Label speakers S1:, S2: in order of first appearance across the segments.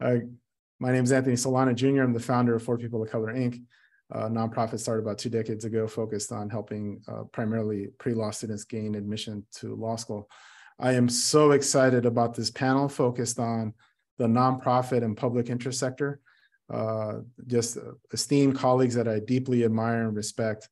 S1: Uh, my name is Anthony Solana Jr. I'm the founder of For People of Color Inc., a nonprofit started about two decades ago, focused on helping uh, primarily pre-law students gain admission to law school. I am so excited about this panel focused on the nonprofit and public interest sector. Uh, just esteemed colleagues that I deeply admire and respect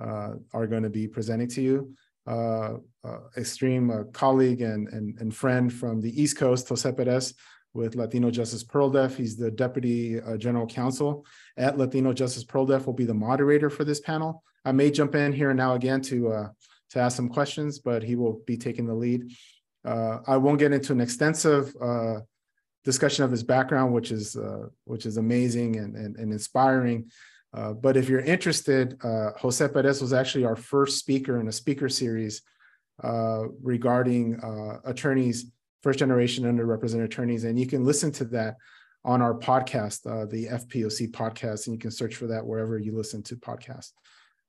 S1: uh, are going to be presenting to you. Uh, uh, extreme uh, colleague and, and, and friend from the East Coast, Jose Perez, with LatinoJustice PRLDEF. He's the Deputy uh, General Counsel at LatinoJustice PRLDEF, will be the moderator for this panel. I may jump in here and now again to, uh, to ask some questions, but he will be taking the lead. Uh, I won't get into an extensive uh, discussion of his background, which is, uh, which is amazing and, and, and inspiring. Uh, but if you're interested, Jose Perez was actually our first speaker in a speaker series regarding attorneys first generation underrepresented attorneys. And you can listen to that on our podcast, uh, the FPOC podcast, and you can search for that wherever you listen to podcasts.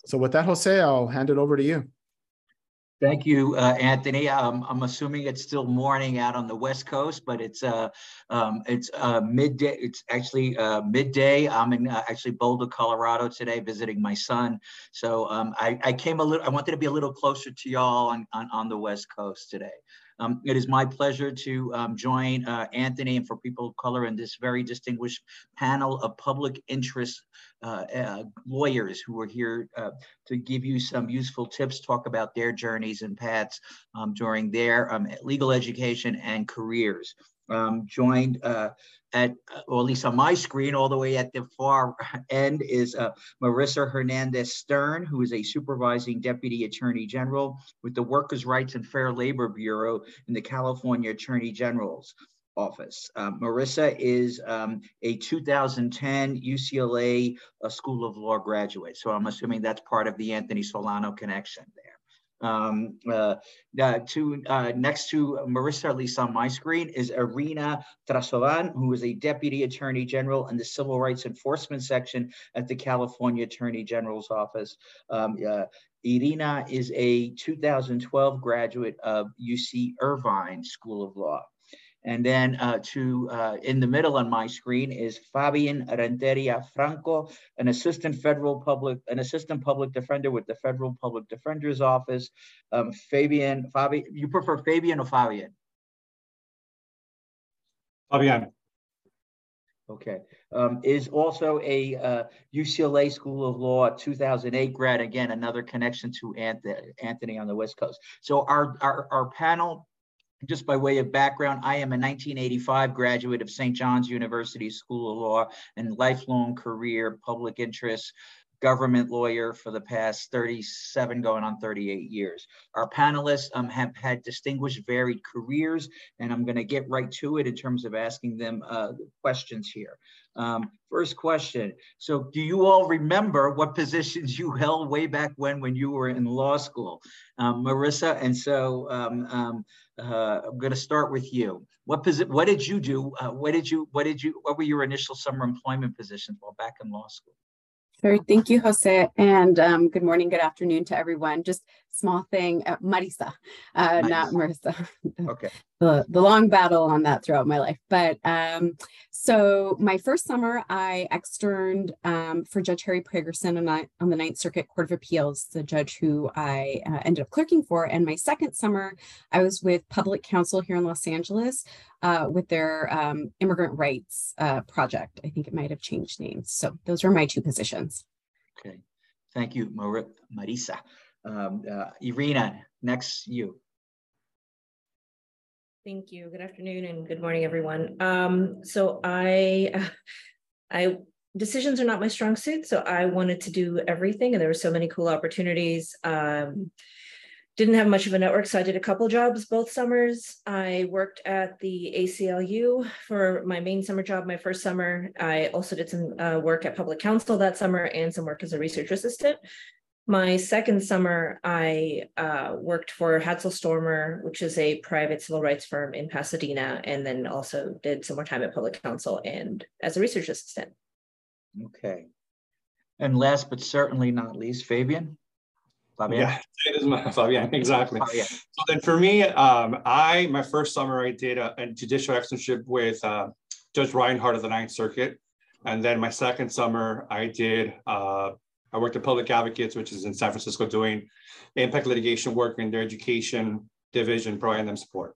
S1: So with that, Jose, I'll hand it over to you.
S2: Thank you, uh, Anthony. Um, I'm assuming it's still morning out on the West Coast, but it's uh, um, it's uh, midday. It's actually uh, midday. I'm in uh, actually Boulder, Colorado today, visiting my son. So um, I, I came a little. I wanted to be a little closer to y'all on, on on the West Coast today. Um, it is my pleasure to um, join uh, Anthony and for people of color in this very distinguished panel of public interest uh, uh, lawyers who are here uh, to give you some useful tips, talk about their journeys and paths um, during their um, legal education and careers. Um, joined uh, at, or at least on my screen, all the way at the far end is uh, Marissa Hernandez Stern, who is a supervising deputy attorney general with the Workers' Rights and Fair Labor Bureau in the California Attorney General's office. Um, Marissa is um, a 2010 UCLA uh, School of Law graduate. So I'm assuming that's part of the Anthony Solana connection there. Um, uh, uh, to uh, next to Marissa, at least on my screen, is Irina Trasovan, who is a Deputy Attorney General in the Civil Rights Enforcement Section at the California Attorney General's Office. Um, uh, Irina is a 2012 graduate of UC Irvine School of Law. And then uh, to uh, in the middle on my screen is Fabian Renteria Franco, an assistant federal public, an assistant public defender with the Federal Public Defender's Office. Um, Fabian, Fabian, you prefer Fabian or Fabian?
S3: Fabian.
S2: Okay. Um, is also a uh, UCLA School of Law 2008 grad. Again, another connection to Anthony on the West Coast. So our, our, our panel just by way of background, I am a 1985 graduate of St. John's University School of Law and lifelong career public interest government lawyer for the past 37 going on 38 years. Our panelists um, have had distinguished varied careers and I'm gonna get right to it in terms of asking them uh, questions here. Um, first question, so do you all remember what positions you held way back when when you were in law school? Um, Marissa, and so um, um, uh, I'm going to start with you. What posi- What did you do? Uh, what did you? What did you? What were your initial summer employment positions while back in law school?
S4: Sure. Thank you, Jose. And um, good morning, good afternoon to everyone. Just small thing, uh, Marisa, uh, not Marissa.
S2: okay.
S4: The, the long battle on that throughout my life. But um, so my first summer, I externed um, for Judge Harry Pregerson on, on the Ninth Circuit Court of Appeals, the judge who I uh, ended up clerking for. And my second summer, I was with Public Counsel here in Los Angeles uh, with their um, immigrant rights uh, project. I think it might have changed names. So those were my two positions.
S2: Okay. Thank you, Mar Marisa. Um, uh, Irina, next you.
S5: Thank you. Good afternoon and good morning, everyone. Um, so I, I decisions are not my strong suit, so I wanted to do everything, and there were so many cool opportunities. Um, didn't have much of a network, so I did a couple jobs both summers. I worked at the ACLU for my main summer job, my first summer. I also did some uh, work at Public Counsel that summer and some work as a research assistant. My second summer, I uh, worked for Hadsell Stormer, which is a private civil rights firm in Pasadena, and then also did some more time at Public Counsel and as a research assistant.
S2: Okay. And last but certainly not least, Fabian.
S3: Fabian. Yeah, it is my Fabian, exactly. Oh, yeah. So then for me, um, I, my first summer, I did a, a judicial externship with uh, Judge Reinhardt of the Ninth Circuit. And then my second summer, I did, uh, I worked at Public Advocates, which is in San Francisco, doing impact litigation work in their education division, providing them support.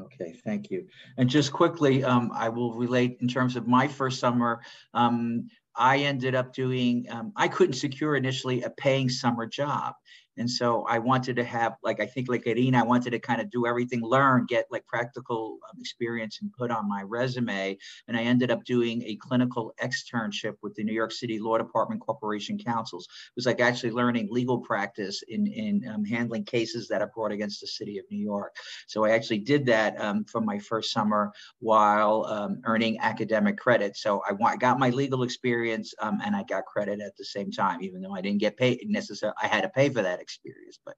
S2: Okay, thank you. And just quickly, um, I will relate in terms of my first summer. Um, I ended up doing, um, I couldn't secure initially a paying summer job. And so I wanted to have, like, I think like Irina, I wanted to kind of do everything, learn, get like practical um, experience and put on my resume. And I ended up doing a clinical externship with the New York City Law Department Corporation Counsel's. It was like actually learning legal practice in, in um, handling cases that are brought against the city of New York. So I actually did that um, for my first summer while um, earning academic credit. So I, I got my legal experience um, and I got credit at the same time, even though I didn't get paid necessarily, I had to pay for that experience, but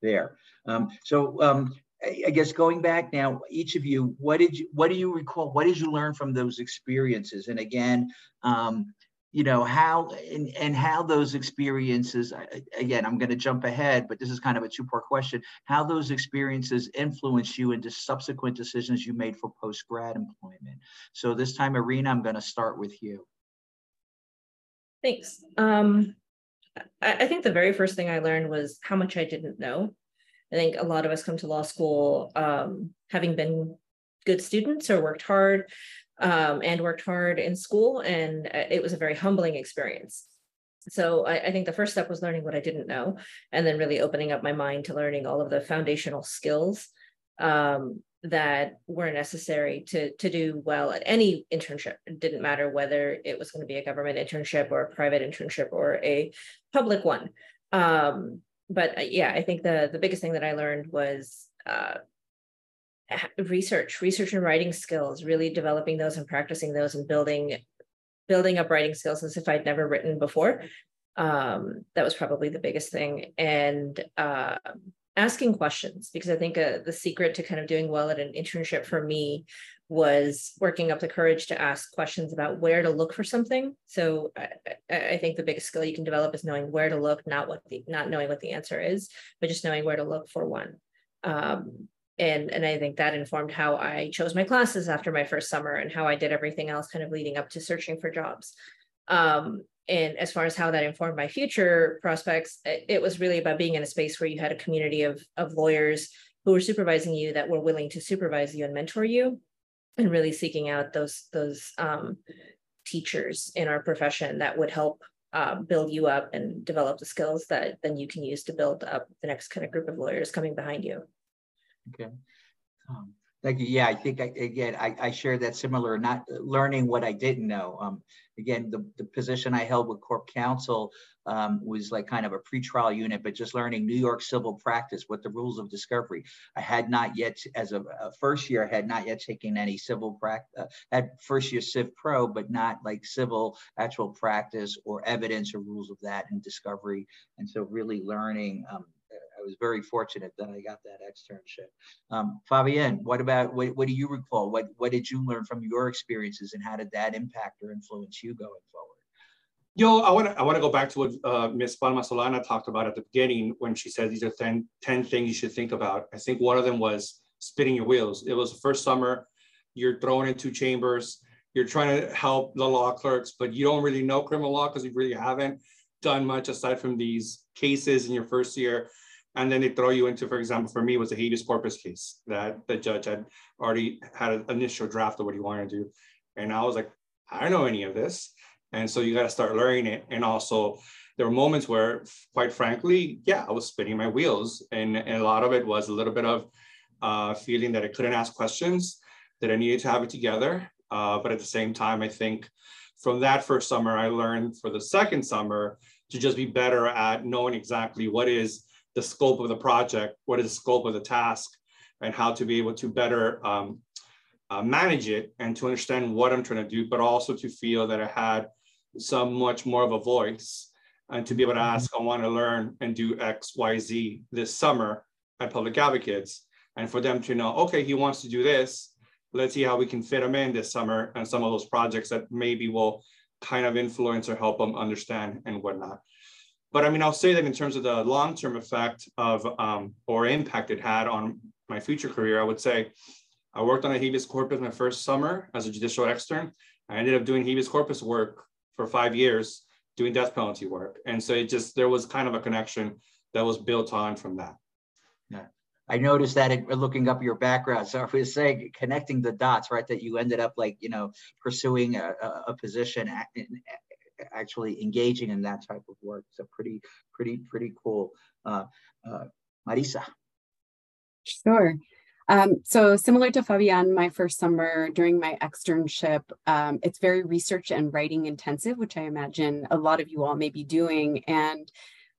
S2: there. Um, so um, I, guess going back now, each of you, what did you, what do you recall? What did you learn from those experiences? And again, um, you know how and, and how those experiences again i'm going to jump ahead but this is kind of a two-part question how those experiences influence you into subsequent decisions you made for post-grad employment so this time irina i'm going to start with you
S5: thanks um, I, think the very first thing I learned was how much I didn't know. I think a lot of us come to law school um, having been good students or worked hard um, and worked hard in school, and uh, it was a very humbling experience. So I, I, think the first step was learning what I didn't know, and then really opening up my mind to learning all of the foundational skills um, that were necessary to to do well at any internship. It didn't matter whether it was going to be a government internship or a private internship or a public one. Um, but uh, yeah, I think the the biggest thing that I learned was uh, research, research and writing skills. Really developing those and practicing those and building building up writing skills as if I'd never written before. Um, that was probably the biggest thing, and uh, asking questions because I think uh, the secret to kind of doing well at an internship for me was working up the courage to ask questions about where to look for something. So I, I, think the biggest skill you can develop is knowing where to look, not what the not knowing what the answer is, but just knowing where to look for one. Um, and and I think that informed how I chose my classes after my first summer and how I did everything else kind of leading up to searching for jobs. Um, and as far as how that informed my future prospects it was really about being in a space where you had a community of, of lawyers who were supervising you that were willing to supervise you and mentor you and really seeking out those those um, teachers in our profession that would help uh, build you up and develop the skills that then you can use to build up the next kind of group of lawyers coming behind you.
S2: Okay. Um, Thank you. Yeah, I think I, again, I, I share that similar, not learning what I didn't know. Um, again, the, the position I held with Corp Counsel um, was like kind of a pretrial unit, but just learning New York civil practice, what the rules of discovery. I had not yet, as a, a first year, I had not yet taken any civil practice, uh, had first year Civ Pro, but not like civil actual practice or evidence or rules of that and discovery. And so really learning um, I was very fortunate that I got that externship. Um, Fabian, what about what, what do you recall? What what did you learn from your experiences, and how did that impact or influence you going forward?
S3: Yo, I want to I want to go back to what uh, Ms. Palma Solana talked about at the beginning when she said these are 10, 10 things you should think about. I think one of them was spinning your wheels. It was the first summer, you're thrown into chambers, you're trying to help the law clerks, but you don't really know criminal law because you really haven't done much aside from these cases in your first year and then they throw you into, for example, for me, it was a habeas corpus case that the judge had already had an initial draft of what he wanted to do. And I was like, I don't know any of this. And so you got to start learning it. And also, there were moments where, quite frankly, yeah, I was spinning my wheels. And, and a lot of it was a little bit of uh, feeling that I couldn't ask questions, that I needed to have it together. Uh, but at the same time, I think from that first summer, I learned for the second summer to just be better at knowing exactly what is the scope of the project, what is the scope of the task, and how to be able to better um, uh, manage it and to understand what I'm trying to do, but also to feel that I had some much more of a voice and to be able to mm-hmm. ask, I want to learn and do X, Y, Z this summer at Public Advocates. And for them to know, okay, he wants to do this. Let's see how we can fit him in this summer and some of those projects that maybe will kind of influence or help them understand and whatnot. But I mean, I'll say that in terms of the long-term effect of um, or impact it had on my future career, I would say I worked on a habeas corpus my first summer as a judicial extern. I ended up doing habeas corpus work for five years, doing death penalty work. And so it just, there was kind of a connection that was built on from that.
S2: Yeah. I noticed that it, looking up your background. So I was saying, connecting the dots, right? That you ended up like, you know, pursuing a, a position, actually engaging in that type of work. So pretty, pretty, pretty cool. Uh, uh, Marisa.
S4: Sure. Um, so similar to Fabian, my first summer during my externship, um, it's very research and writing intensive, which I imagine a lot of you all may be doing. And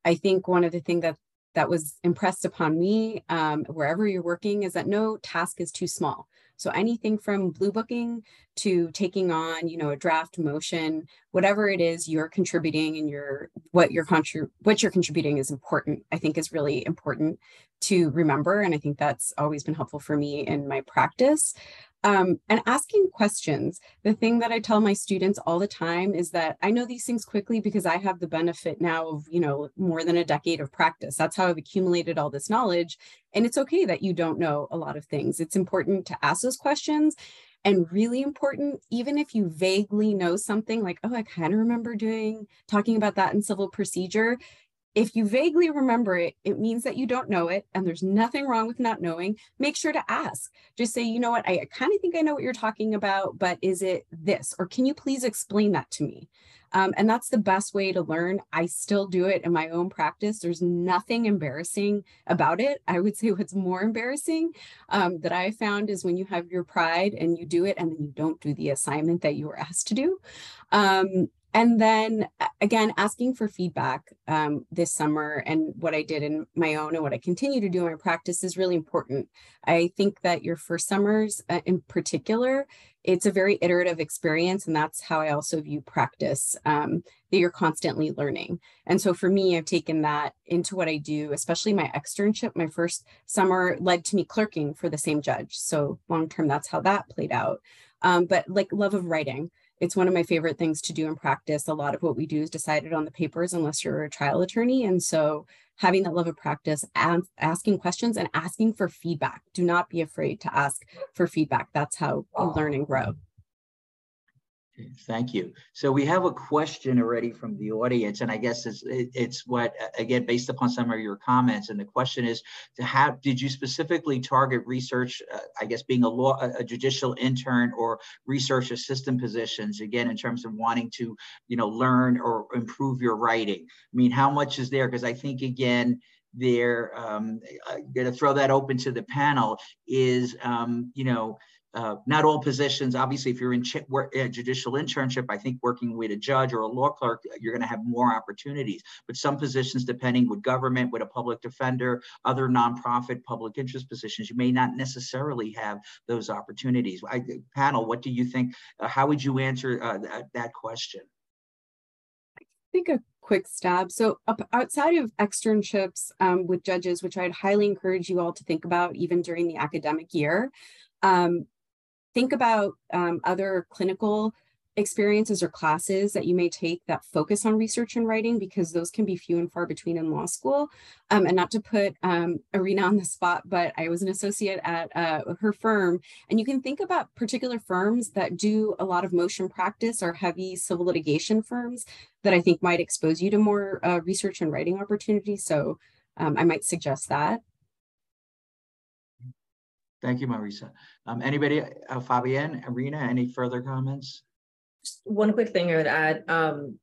S4: I think one of the things that that was impressed upon me um, wherever you're working is that no task is too small. So anything from blue booking to taking on, you know, a draft motion, whatever it is you're contributing and your what you're what you're contributing is important. I think is really important to remember, and I think that's always been helpful for me in my practice. Um, and asking questions. The thing that I tell my students all the time is that I know these things quickly because I have the benefit now of, you know, more than a decade of practice. That's how I've accumulated all this knowledge. And it's okay that you don't know a lot of things. It's important to ask those questions and really important, even if you vaguely know something like, oh, I kind of remember doing, talking about that in civil procedure, if you vaguely remember it, it means that you don't know it, and there's nothing wrong with not knowing. Make sure to ask. Just say, you know what, I kind of think I know what you're talking about, but is it this? Or can you please explain that to me? Um, and that's the best way to learn. I still do it in my own practice. There's nothing embarrassing about it. I would say what's more embarrassing um, that I found is when you have your pride and you do it and then you don't do the assignment that you were asked to do. Um, and then again asking for feedback um, this summer and what i did in my own and what i continue to do in my practice is really important. I think that your first summers uh, in particular it's a very iterative experience and that's how i also view practice um, that you're constantly learning. And so for me i've taken that into what i do especially my externship. My first summer led to me clerking for the same judge. So long term that's how that played out. Um, but like love of writing it's one of my favorite things to do in practice. A lot of what we do is decided on the papers unless you're a trial attorney. And so having that love of practice and asking questions and asking for feedback. Do not be afraid to ask for feedback. That's how you learn and grow.
S2: Thank you. So we have a question already from the audience, and I guess it's it's what again based upon some of your comments. And the question is, to have did you specifically target research? Uh, I guess being a law a judicial intern or research assistant positions again in terms of wanting to you know learn or improve your writing. I mean, how much is there? Because I think again there um, I'm going to throw that open to the panel is um, you know uh, not all positions, obviously, if you're in ch- work, a judicial internship, I think working with a judge or a law clerk, you're going to have more opportunities. But some positions, depending with government, with a public defender, other nonprofit public interest positions, you may not necessarily have those opportunities. I, panel, what do you think? Uh, how would you answer uh, that, that question?
S4: I think a quick stab. So outside of externships um, with judges, which I'd highly encourage you all to think about even during the academic year, um, think about um, other clinical experiences or classes that you may take that focus on research and writing because those can be few and far between in law school. Um, and not to put um, Irina on the spot, but I was an associate at uh, her firm. And you can think about particular firms that do a lot of motion practice or heavy civil litigation firms that I think might expose you to more uh, research and writing opportunities. So um, I might suggest that.
S2: Thank you, Marisa. Um, anybody, uh, Fabian, Irina, any further comments?
S5: Just one quick thing I would add. Um,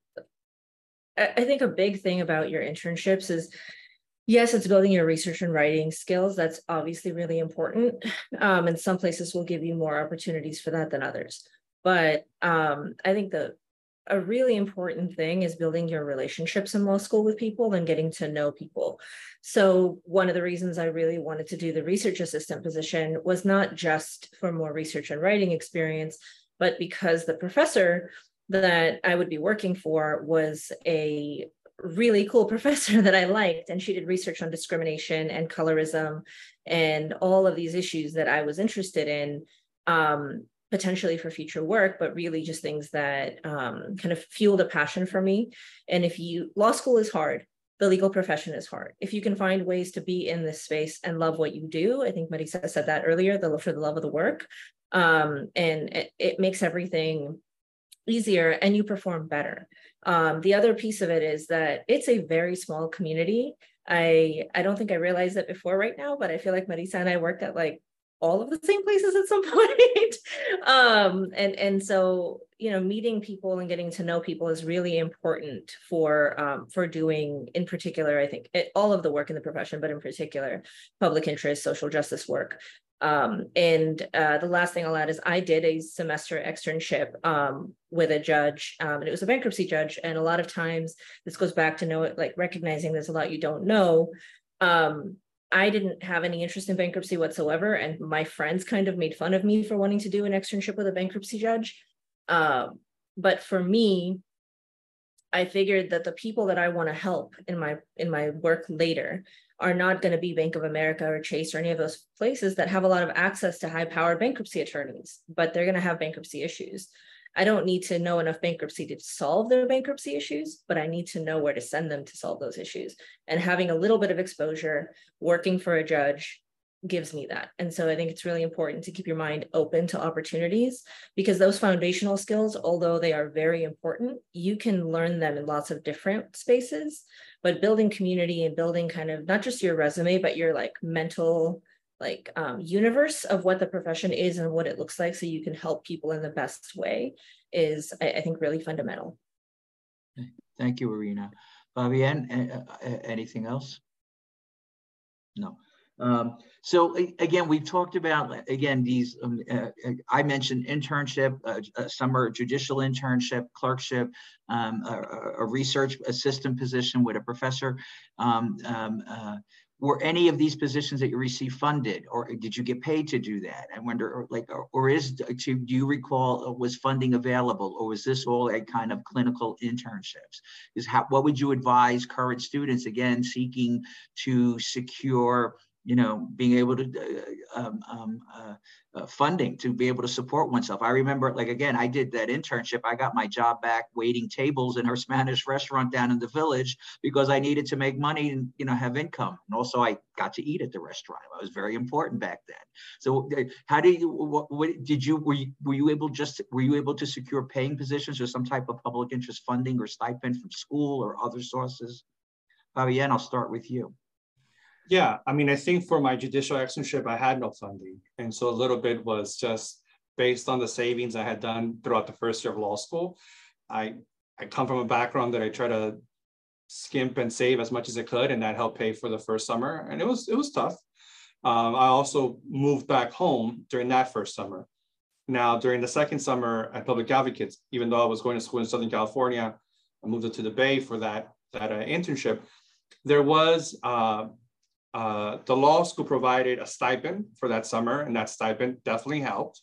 S5: I think a big thing about your internships is yes, it's building your research and writing skills. That's obviously really important. Um, and some places will give you more opportunities for that than others. But um, I think the a really important thing is building your relationships in law school with people and getting to know people. So, one of the reasons I really wanted to do the research assistant position was not just for more research and writing experience, but because the professor that I would be working for was a really cool professor that I liked, and she did research on discrimination and colorism and all of these issues that I was interested in. Um, potentially for future work, but really just things that um, kind of fueled a passion for me. And if you, law school is hard. the legal profession is hard. If you can find ways to be in this space and love what you do, I think Marisa said that earlier, the for the love of the work, um, and it, it, makes everything easier and you perform better. Um, the other piece of it is that it's a very small community. I I don't think I realized that before right now, but I feel like Marisa and I worked at like all of the same places at some point. um, and and so you know, meeting people and getting to know people is really important for um, for doing, in particular, I think it, all of the work in the profession, but in particular, public interest, social justice work. Um, and uh, the last thing I'll add is I did a semester externship um, with a judge, um, and it was a bankruptcy judge. And a lot of times, this goes back to know it, like recognizing there's a lot you don't know. Um, I didn't have any interest in bankruptcy whatsoever. And my friends kind of made fun of me for wanting to do an externship with a bankruptcy judge. Um, but for me, I figured that the people that I want to help in my in my work later are not going to be Bank of America or Chase or any of those places that have a lot of access to high powered bankruptcy attorneys, but they're going to have bankruptcy issues. I don't need to know enough bankruptcy to solve their bankruptcy issues, but I need to know where to send them to solve those issues. And having a little bit of exposure, working for a judge gives me that. And so I think it's really important to keep your mind open to opportunities because those foundational skills, although they are very important, you can learn them in lots of different spaces. But building community and building kind of not just your resume, but your like mental like um, universe of what the profession is and what it looks like so you can help people in the best way is I, I think really fundamental.
S2: Thank you, Irina. Fabian, anything else? No. Um, so again, we've talked about again these. Um, uh, I mentioned internship, uh, summer judicial internship, clerkship, um, a, a, research assistant position with a professor. Were any of these positions that you received funded or did you get paid to do that? I wonder like or is to do you recall uh, was funding available or was this all a kind of clinical internships? Is how what would you advise current students again seeking to secure you know, being able to uh, um, um, uh, uh, funding to be able to support oneself. I remember, like again, I did that internship. I got my job back waiting tables in her Spanish restaurant down in the village because I needed to make money and you know have income. And also, I got to eat at the restaurant. It was very important back then. So, uh, how did you? What, what did you? Were you were you able just were you able to secure paying positions or some type of public interest funding or stipend from school or other sources? Fabian, I'll start with you.
S3: Yeah, I mean, I think for my judicial externship, I had no funding. And so a little bit was just based on the savings I had done throughout the first year of law school. I, I come from a background that I try to skimp and save as much as I could, and that helped pay for the first summer. And it was, it was tough. Um, I also moved back home during that first summer. Now, during the second summer at Public Advocates, even though I was going to school in Southern California, I moved it to the Bay for that, that uh, internship. There was uh, uh, the law school provided a stipend for that summer, and that stipend definitely helped.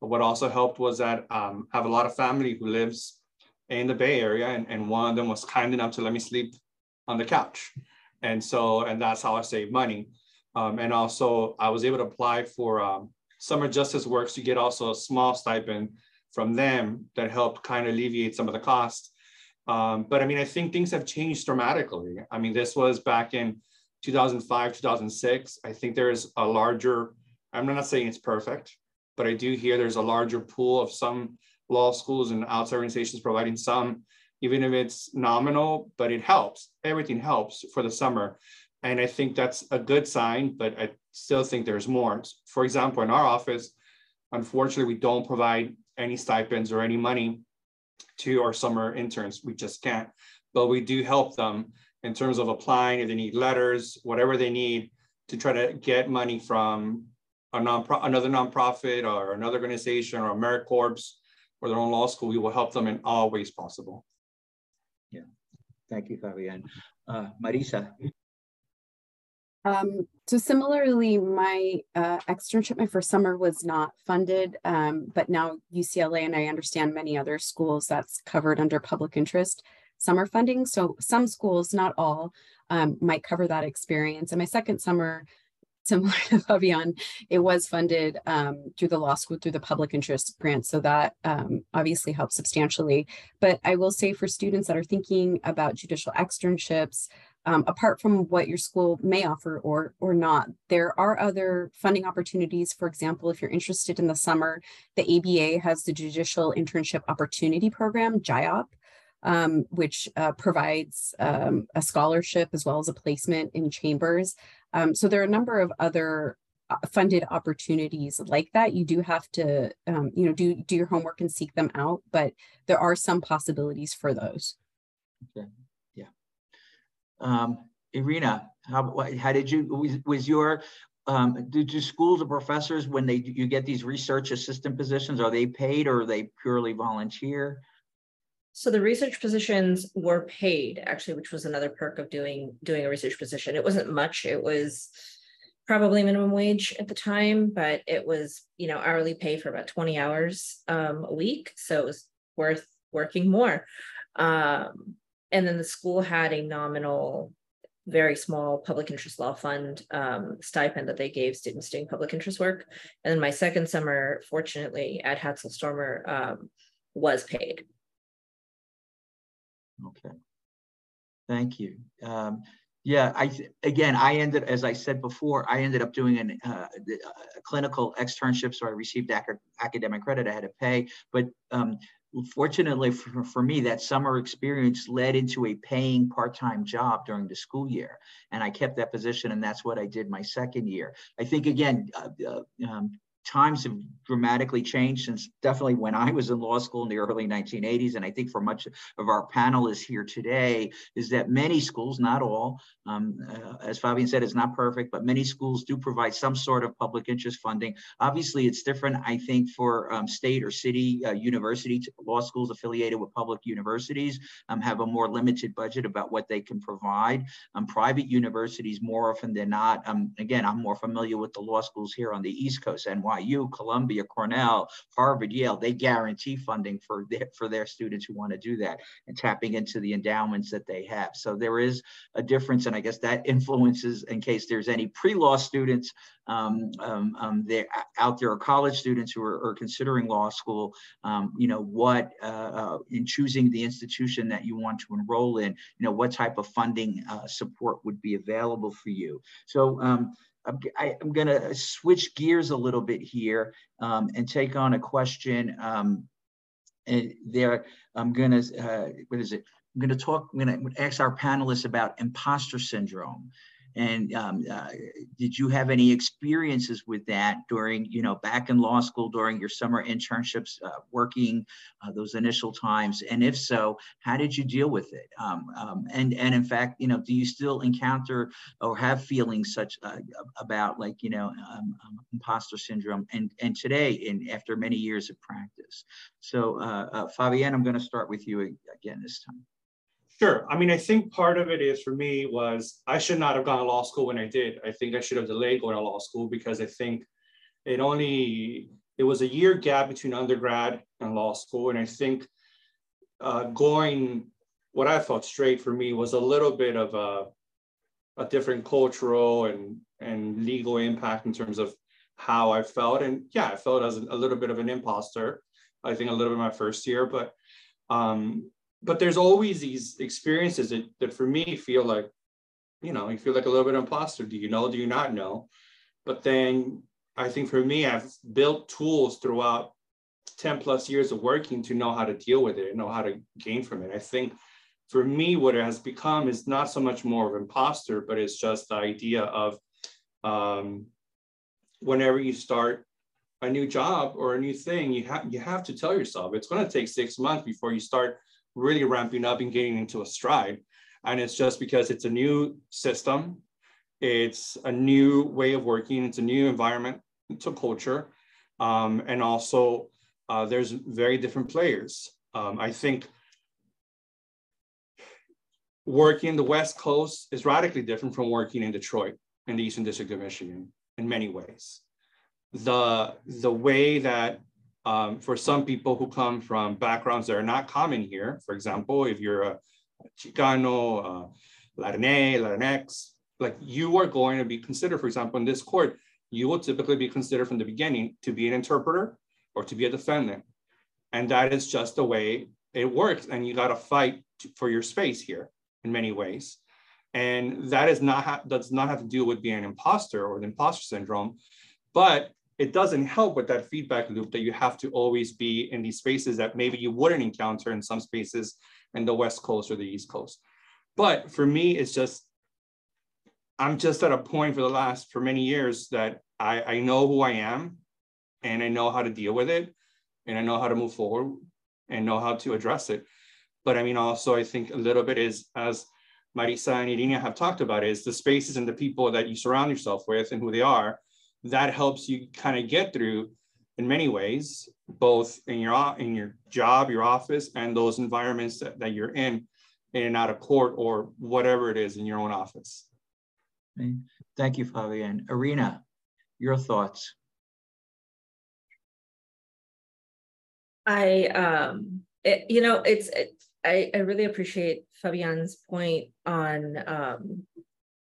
S3: But what also helped was that um, I have a lot of family who lives in the Bay Area, and, and one of them was kind enough to let me sleep on the couch. And so, and that's how I saved money. Um, and also, I was able to apply for um, Summer Justice Works to get also a small stipend from them that helped kind of alleviate some of the costs. Um, but I mean, I think things have changed dramatically. I mean, this was back in 2005, 2006, I think there's a larger, I'm not saying it's perfect, but I do hear there's a larger pool of some law schools and outside organizations providing some, even if it's nominal, but it helps. Everything helps for the summer. And I think that's a good sign, but I still think there's more. For example, in our office, unfortunately, we don't provide any stipends or any money to our summer interns. We just can't, but we do help them in terms of applying, if they need letters, whatever they need to try to get money from a non another nonprofit or another organization or AmeriCorps or their own law school, we will help them in all ways possible.
S2: Yeah, thank you, Fabian. Uh, Marisa.
S4: Um, so similarly, my uh, externship my first summer was not funded, um, but now UCLA and I understand many other schools that's covered under public interest summer funding. So some schools, not all, um, might cover that experience. And my second summer, similar to Fabian, it was funded um, through the law school through the public interest grant. So that um, obviously helps substantially. But I will say for students that are thinking about judicial externships, um, apart from what your school may offer or or not there are other funding opportunities for example if you're interested in the summer the aba has the judicial internship opportunity program JIOP um, which uh, provides um, a scholarship as well as a placement in chambers. Um, so there are a number of other uh, funded opportunities like that. You do have to um, you know do do your homework and seek them out but there are some possibilities for those.
S2: Okay. Yeah. Um, irina how, how did you was, was your um, do, do schools or professors when they you get these research assistant positions are they paid or are they purely volunteer
S5: so the research positions were paid actually which was another perk of doing doing a research position it wasn't much it was probably minimum wage at the time, but it was, you know, hourly pay for about 20 hours um, a week. So it was worth working more. Um, and then the school had a nominal, very small public interest law fund um, stipend that they gave students doing public interest work. And then my second summer, fortunately, at Hadsell Stormer um, was paid.
S2: Okay. Thank you. Um, yeah, I again, I ended, as I said before, I ended up doing an, uh, a clinical externship, so I received ac academic credit. I had to pay, but um, fortunately for, for me, that summer experience led into a paying part-time job during the school year, and I kept that position, and that's what I did my second year. I think again, uh, uh, um, times have dramatically changed since definitely when I was in law school in the early 1980s. And I think for much of our panelists here today is that many schools, not all, um, uh, as Fabian said, it's not perfect, but many schools do provide some sort of public interest funding. Obviously, it's different, I think, for um, state or city uh, university law schools affiliated with public universities um, have a more limited budget about what they can provide. Um, private universities, more often than not, um, again, I'm more familiar with the law schools here on the East Coast, NY NYU, Columbia, Cornell, Harvard, Yale, they guarantee funding for their, for their students who want to do that and tapping into the endowments that they have. So there is a difference, and I guess that influences, in case there's any pre-law students um, um, um, there out there, or college students who are, are considering law school, um, you know, what uh, uh, in choosing the institution that you want to enroll in, you know, what type of funding uh, support would be available for you. So um, I'm, I, am going to switch gears a little bit here um, and take on a question. Um, and there, I'm going to, uh, what is it? I'm going to talk, I'm going to ask our panelists about imposter syndrome. And um, uh, did you have any experiences with that during, you know, back in law school during your summer internships, uh, working uh, those initial times? And if so, how did you deal with it? Um, um, and and in fact, you know, do you still encounter or have feelings such uh, about like, you know, um, um, imposter syndrome? And and today, in after many years of practice, so uh, uh, Fabian, I'm going to start with you again this time.
S3: Sure. I mean, I think part of it is for me was I should not have gone to law school when I did. I think I should have delayed going to law school because I think it only it was a year gap between undergrad and law school, and I think uh, going what I felt straight for me was a little bit of a a different cultural and and legal impact in terms of how I felt. And yeah, I felt as a, a little bit of an imposter. I think a little bit my first year, but um, but there's always these experiences that, that for me feel like, you know, you feel like a little bit imposter. Do you know? Do you not know? But then I think for me, I've built tools throughout 10 plus years of working to know how to deal with it and know how to gain from it. I think for me, what it has become is not so much more of imposter, but it's just the idea of um, whenever you start a new job or a new thing, you have you have to tell yourself it's going to take six months before you start really ramping up and getting into a stride. And it's just because it's a new system, it's a new way of working, it's a new environment, it's a culture. Um, and also, uh, there's very different players. Um, I think working the West Coast is radically different from working in Detroit in the Eastern District of Michigan in many ways. The, the way that um, for some people who come from backgrounds that are not common here, for example, if you're a Chicano, uh, Latinx, Latinx, like you are going to be considered, for example, in this court, you will typically be considered from the beginning to be an interpreter or to be a defendant. And that is just the way it works. And you got to fight for your space here in many ways. And that is not ha- does not have to do with being an imposter or the imposter syndrome, but it doesn't help with that feedback loop that you have to always be in these spaces that maybe you wouldn't encounter in some spaces in the West Coast or the East Coast. But for me, it's just I'm just at a point for the last for many years that I, I know who I am and I know how to deal with it and I know how to move forward and know how to address it. But I mean, also, I think a little bit is as Marisa and Irina have talked about is the spaces and the people that you surround yourself with and who they are. That helps you kind of get through in many ways, both in your in your job, your office, and those environments that, that you're in, in and out of court or whatever it is in your own office.
S2: Thank you, Fabian. Irina, your thoughts.
S5: I, um, it, you know, it's, it, I, I really appreciate Fabian's point on um,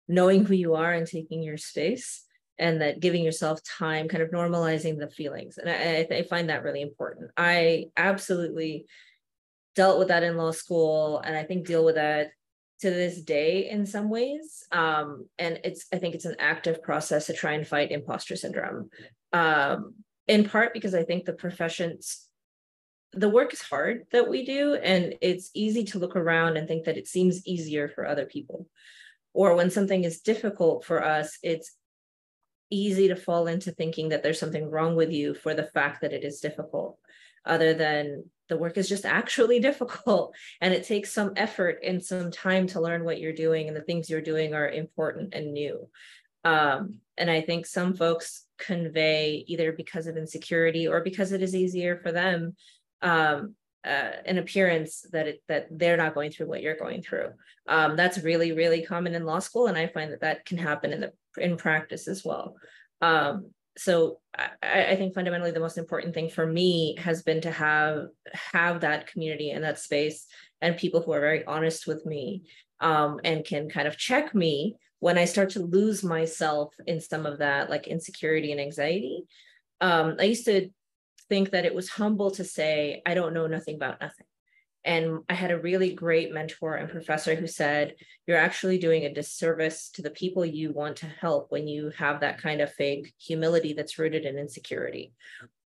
S5: knowing who you are and taking your space and that giving yourself time, kind of normalizing the feelings. And I, I, I find that really important. I absolutely dealt with that in law school and I think deal with that to this day in some ways. Um, and it's, I think it's an active process to try and fight imposter syndrome. Um, in part because I think the professions the work is hard that we do and it's easy to look around and think that it seems easier for other people or when something is difficult for us it's easy to fall into thinking that there's something wrong with you for the fact that it is difficult other than the work is just actually difficult. And it takes some effort and some time to learn what you're doing and the things you're doing are important and new. Um, and i think some folks convey either because of insecurity or because it is easier for them um, uh, an appearance that it, that they're not going through what you're going through. Um, that's really really common in law school, and I find that that can happen in the in practice as well. Um, so I, I, think fundamentally the most important thing for me has been to have have that community and that space and people who are very honest with me um, and can kind of check me when I start to lose myself in some of that like insecurity and anxiety. Um, I used to think that it was humble to say, I don't know nothing about nothing. And I had a really great mentor and professor who said, You're actually doing a disservice to the people you want to help when you have that kind of fake humility that's rooted in insecurity.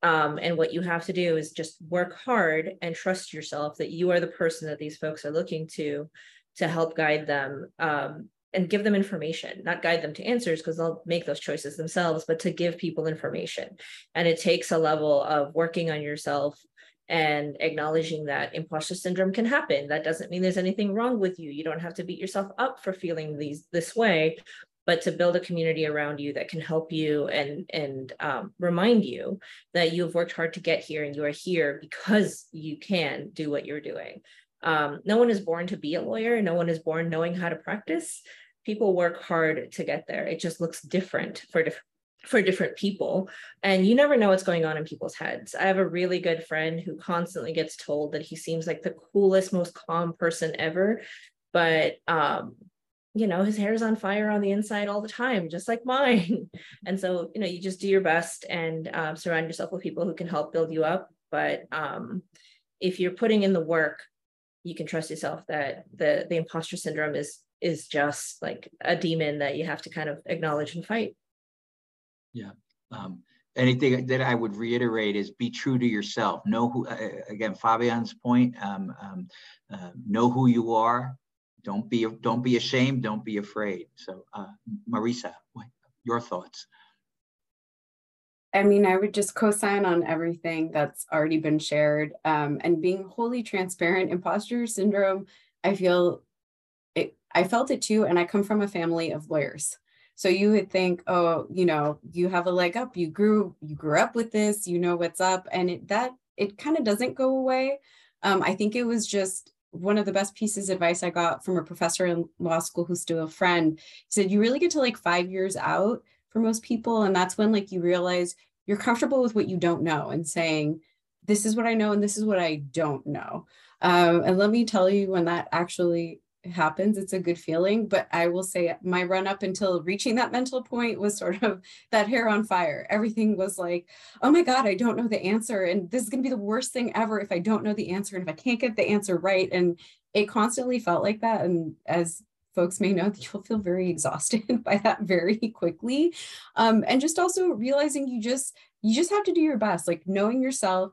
S5: Um, and what you have to do is just work hard and trust yourself that you are the person that these folks are looking to to help guide them um, and give them information, not guide them to answers because they'll make those choices themselves, but to give people information. And it takes a level of working on yourself and acknowledging that imposter syndrome can happen. That doesn't mean there's anything wrong with you. You don't have to beat yourself up for feeling these this way, but to build a community around you that can help you and and um, remind you that you've worked hard to get here and you are here because you can do what you're doing. Um, no one is born to be a lawyer. No one is born knowing how to practice. People work hard to get there. It just looks different for different for different people. And you never know what's going on in people's heads. I have a really good friend who constantly gets told that he seems like the coolest most calm person ever. But um you know his hair is on fire on the inside all the time just like mine. And so you know you just do your best and um, surround yourself with people who can help build you up. But um, if you're putting in the work you can trust yourself that the the imposter syndrome is is just like a demon that you have to kind of acknowledge and fight.
S2: Yeah. Um, anything that i would reiterate is be true to yourself. Know who uh, again fabian's point um, um, uh, know who you are. Don't be don't be ashamed. Don't be afraid. So uh, marisa your thoughts?
S4: I mean, I would just co-sign on everything that's already been shared. Um, and being wholly transparent, imposter syndrome, I feel it, I felt it too. And I come from a family of lawyers. So you would think, oh, you know, you have a leg up. You grew, you grew up with this, you know what's up. And it, that it kind of doesn't go away. Um, I think it was just one of the best pieces of advice I got from a professor in law school who's still a friend. He said, you really get to like five years out for most people. And that's when like you realize you're comfortable with what you don't know and saying, this is what I know and this is what I don't know. Um, and let me tell you when that actually happens, it's a good feeling. But I will say my run up until reaching that mental point was sort of that hair on fire. Everything was like, oh my God, I don't know the answer. And this is going to be the worst thing ever if I don't know the answer and if I can't get the answer right. And it constantly felt like that. And as folks may know you'll feel very exhausted by that very quickly. Um, and just also realizing you just you just have to do your best, like knowing yourself,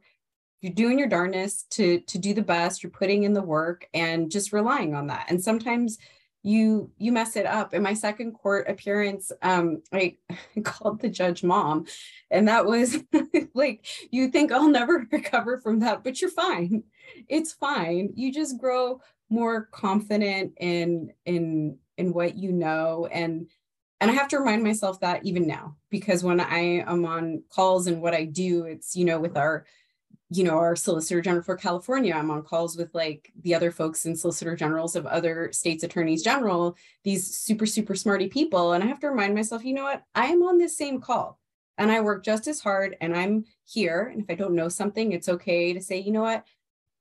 S4: you're doing your darnest to to do the best, you're putting in the work and just relying on that. And sometimes you you mess it up. In my second court appearance um i called the judge mom and that was like you think i'll never recover from that but you're fine. It's fine. You just grow more confident in in in what you know. And and i have to remind myself that even now because when i am on calls and what i do it's you know with our you know, our Solicitor General for California. I'm on calls with like the other folks and Solicitor Generals of other states' attorneys general, these super, super smarty people. And I have to remind myself, you know what? I am on this same call and I work just as hard and I'm here. And if I don't know something, it's okay to say, you know what?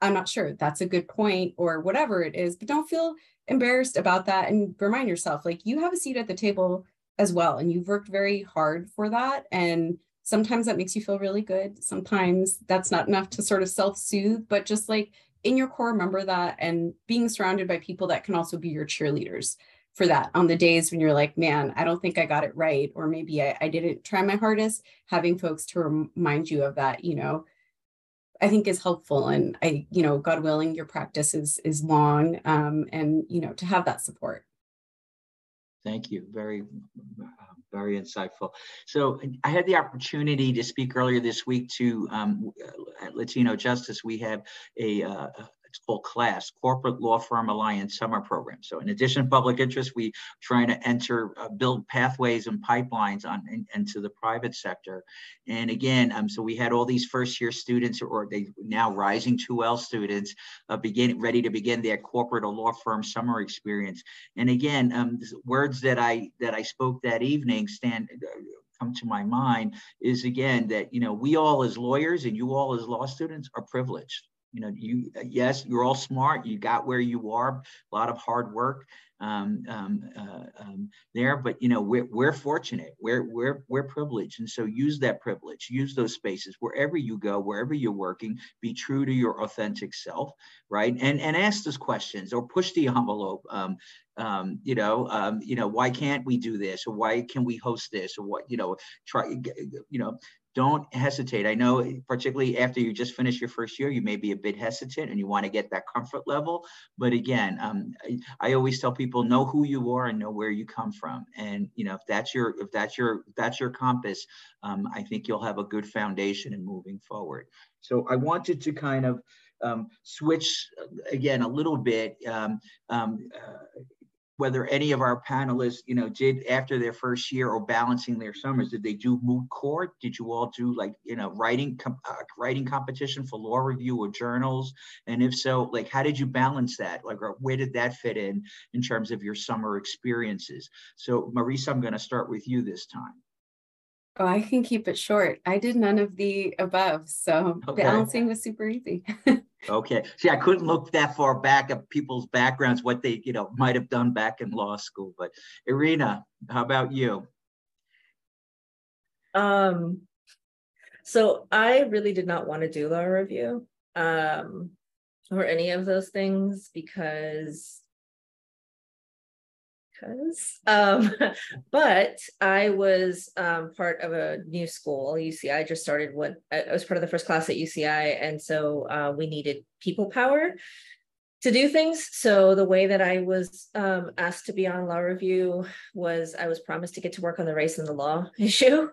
S4: I'm not sure. That's a good point or whatever it is, but don't feel embarrassed about that and remind yourself like you have a seat at the table as well. And you've worked very hard for that. And sometimes that makes you feel really good. Sometimes that's not enough to sort of self soothe, but just like in your core, remember that and being surrounded by people that can also be your cheerleaders for that on the days when you're like, man, I don't think I got it right, or maybe I, I didn't try my hardest, having folks to remind you of that, you know, I think is helpful. And I, you know, God willing, your practice is is long. Um, and you know, to have that support.
S2: Thank you. Very very insightful. So I had the opportunity to speak earlier this week to um, LatinoJustice. We have a, uh, it's called CLASS, Corporate Law Firm Alliance Summer Program. So in addition to public interest, we trying to enter, uh, build pathways and pipelines on in, into the private sector. And again, um, so we had all these first year students or they now rising 2L students uh, begin ready to begin their corporate or law firm summer experience. And again, um, words that I that I spoke that evening stand uh, come to my mind is again that you know we all as lawyers and you all as law students are privileged you know you yes you're all smart you got where you are a lot of hard work um, um, uh, um, there but you know we're, we're fortunate we're, we're we're privileged and so use that privilege use those spaces wherever you go wherever you're working be true to your authentic self right? And and ask those questions or push the envelope um, um, you know, um, you know, why can't we do this, or why can we host this, or what, you know, try, you know, don't hesitate. I know, particularly after you just finished your first year, you may be a bit hesitant and you want to get that comfort level. But again, um, I, I, always tell people know who you are and know where you come from. And you know, if that's your if that's your that's your compass, um, I think you'll have a good foundation in moving forward. So I wanted to kind of um, switch uh, again a little bit. Um, um, uh, whether any of our panelists, you know, did after their first year or balancing their summers, did they do moot court? Did you all do like, you know, writing uh, writing competition for law review or journals? And if so, like, how did you balance that? Like, where did that fit in in terms of your summer experiences? So, Marisa, I'm going to start with you this time.
S4: Oh, I can keep it short. I did none of the above, so okay. balancing was super easy.
S2: Okay. See, I couldn't look that far back at people's backgrounds, what they, you know, might have done back in law school. But Irina, how about you?
S5: Um, so I really did not want to do law review um, or any of those things because because um, but i was um, part of a new school uci I just started what i was part of the first class at uci and so uh, we needed people power to do things. So the way that i was um, asked to be on law review was i was promised to get to work on the race and the law issue.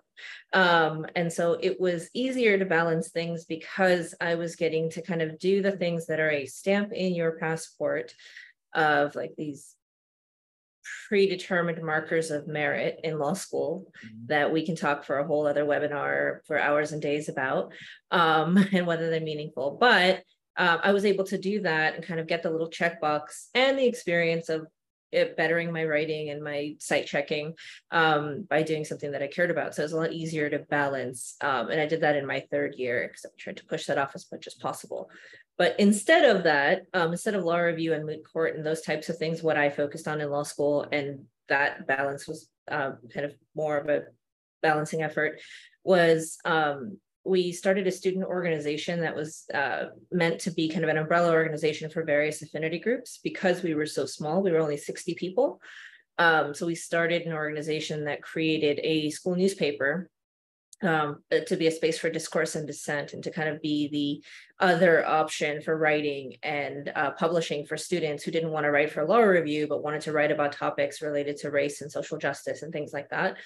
S5: Um, and so it was easier to balance things because i was getting to kind of do the things that are a stamp in your passport of like these predetermined markers of merit in law school mm-hmm. that we can talk for a whole other webinar for hours and days about um, and whether they're meaningful. But uh, I was able to do that and kind of get the little checkbox and the experience of it bettering my writing and my site checking um, by doing something that I cared about. So it was a lot easier to balance. Um, and I did that in my third year because I tried to push that off as much as possible. But instead of that, um, instead of law review and moot court and those types of things, what I focused on in law school, and that balance was um, kind of more of a balancing effort, was um, we started a student organization that was uh, meant to be kind of an umbrella organization for various affinity groups because we were so small. We were only 60 people. Um, so we started an organization that created a school newspaper um, uh, to be a space for discourse and dissent and to kind of be the other option for writing and uh, publishing for students who didn't want to write for law review but wanted to write about topics related to race and social justice and things like that.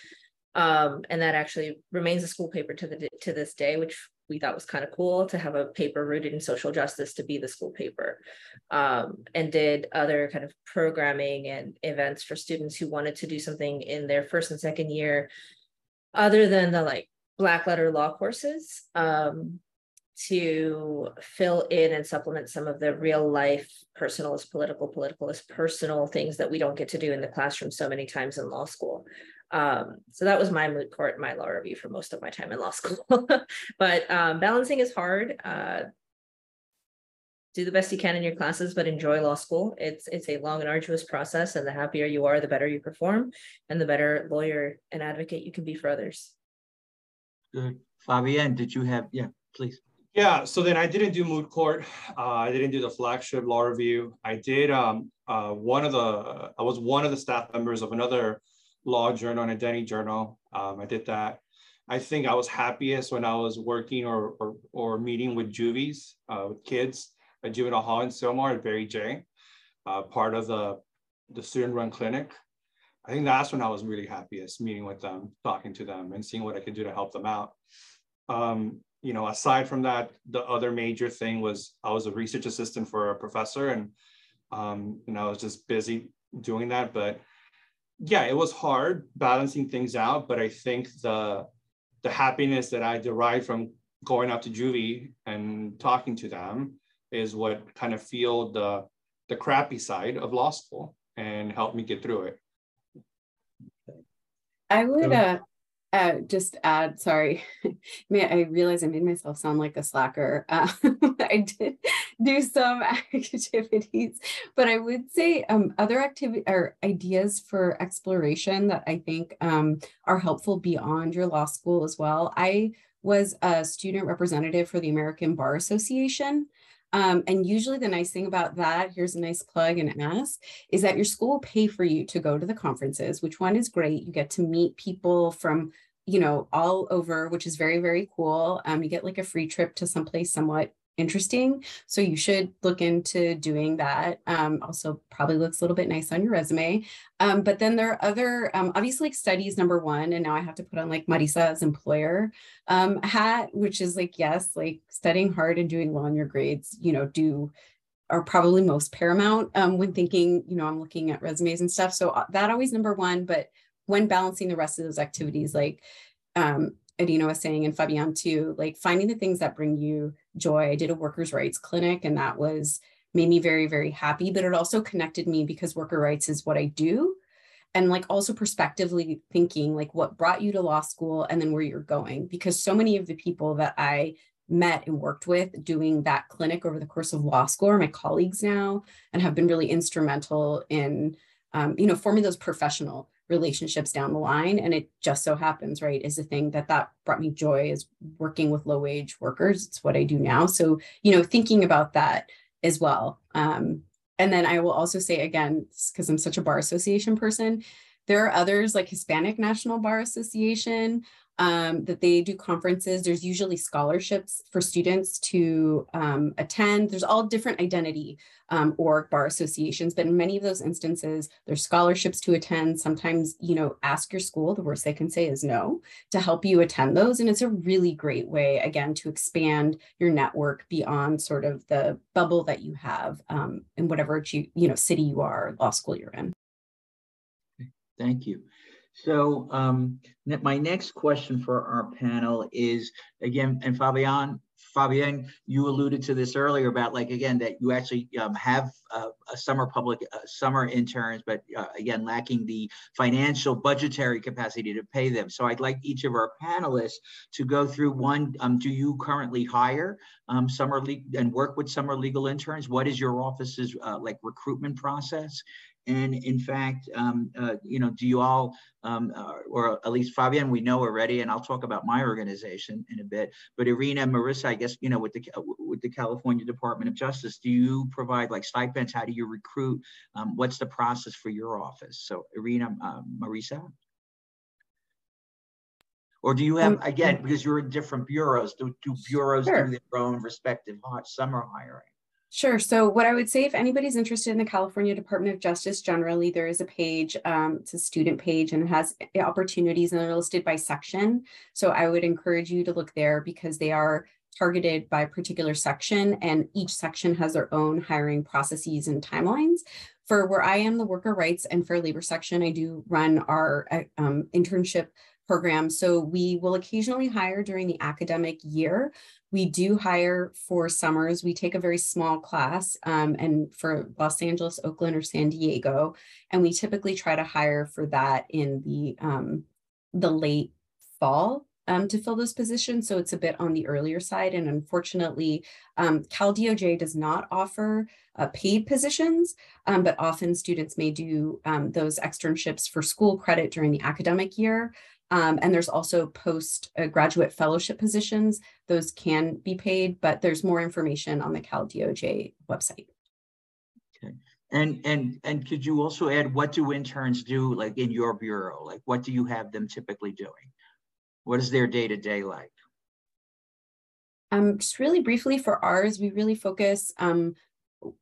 S5: Um, and that actually remains a school paper to the to this day which we thought was kind of cool to have a paper rooted in social justice to be the school paper. Um, and did other kind of programming and events for students who wanted to do something in their first and second year other than the like black letter law courses um, to fill in and supplement some of the real life personalist political politicalist personal things that we don't get to do in the classroom so many times in law school. Um, so that was my moot court my law review for most of my time in law school. But um, balancing is hard. Uh, do the best you can in your classes but enjoy law school. It's it's a long and arduous process and the happier you are the better you perform and the better lawyer and advocate you can be for others
S2: Good. Fabian, did you have, yeah, please.
S3: Yeah, so then I didn't do moot court. Uh, I didn't do the flagship law review. I did um, uh, one of the, I was one of the staff members of another law journal and identity journal. Um, I did that. I think I was happiest when I was working or, or, or meeting with juvies, uh, with kids at Juvenile Hall in Sylmar at Barry J, uh, part of the, the student run clinic. I think that's when I was really happiest meeting with them, talking to them, and seeing what I could do to help them out. Um, you know, aside from that, the other major thing was I was a research assistant for a professor, and um, know, I was just busy doing that. But yeah, it was hard balancing things out. But I think the the happiness that I derived from going out to juvie and talking to them is what kind of fueled the the crappy side of law school and helped me get through it.
S4: I would uh, uh, just add, sorry, man, I realize I made myself sound like a slacker. Uh, I did do some activities, but I would say um, other activity or ideas for exploration that I think um, are helpful beyond your law school as well. I was a student representative for the American Bar Association. Um, and usually the nice thing about that, here's a nice plug and ask, is that your school will pay for you to go to the conferences, which one is great. You get to meet people from, you know, all over, which is very, very cool. Um, you get like a free trip to someplace somewhat interesting. So you should look into doing that. Um, also, probably looks a little bit nice on your resume. Um, but then there are other, um, obviously, like studies number one. And now I have to put on like Marisa's employer um, hat, which is like, yes, like studying hard and doing well in your grades, you know, do are probably most paramount um, when thinking, you know, I'm looking at resumes and stuff. So uh, that always number one. But when balancing the rest of those activities, like um, Irina was saying and Fabian too, like finding the things that bring you joy. I did a workers' rights clinic and that was made me very, very happy, but it also connected me because worker rights is what I do. And like also prospectively thinking like what brought you to law school and then where you're going. Because so many of the people that I met and worked with doing that clinic over the course of law school are my colleagues now and have been really instrumental in um, you know forming those professional relationships down the line and it just so happens right is the thing that that brought me joy is working with low wage workers. It's what i do now. So you know thinking about that as well um, and then i will also say again because i'm such a bar association person there are others like hispanic national bar association um, that they do conferences. There's usually scholarships for students to um, attend. There's all different identity um, or bar associations, but in many of those instances, there's scholarships to attend. Sometimes, you know, ask your school. The worst they can say is no to help you attend those. And it's a really great way, again, to expand your network beyond sort of the bubble that you have um, in whatever you, you know, city you are, law school you're in.
S2: Thank you. So um, my next question for our panel is again, and Fabian, Fabian, you alluded to this earlier about like again that you actually um, have uh, a summer public uh, summer interns, but uh, again lacking the financial budgetary capacity to pay them. So I'd like each of our panelists to go through one. Um, do you currently hire um, summer and work with summer legal interns? What is your office's uh, like recruitment process? And in fact, um, uh, you know, do you all, um, uh, or at least Fabian, we know already, and I'll talk about my organization in a bit. But Irina, Marisa, I guess you know, with the with the California Department of Justice, do you provide like stipends? How do you recruit? Um, what's the process for your office? So Irina, uh, Marisa. Or do you have, um, again, because you're in different bureaus, do, do bureaus sure. do their own respective summer hiring?
S4: Sure. So what I would say, if anybody's interested in the California Department of Justice, generally there is a page, um, it's a student page and it has opportunities and they're listed by section. So I would encourage you to look there because they are targeted by particular section and each section has their own hiring processes and timelines. For where I am the worker rights and fair labor section, I do run our uh, um, internship program. So we will occasionally hire during the academic year. We do hire for summers. We take a very small class um, and for Los Angeles, Oakland, or San Diego. And we typically try to hire for that in the, um, the late fall um, to fill those positions. So it's a bit on the earlier side. And unfortunately, um, Cal DOJ does not offer uh, paid positions, um, but often students may do um, those externships for school credit during the academic year. Um, and there's also post uh, graduate fellowship positions. Those can be paid, but there's more information on the Cal DOJ website.
S2: Okay. And and and could you also add what do interns do like in your bureau? Like what do you have them typically doing? What is their day to day like?
S4: Um, just really briefly for ours, we really focus um,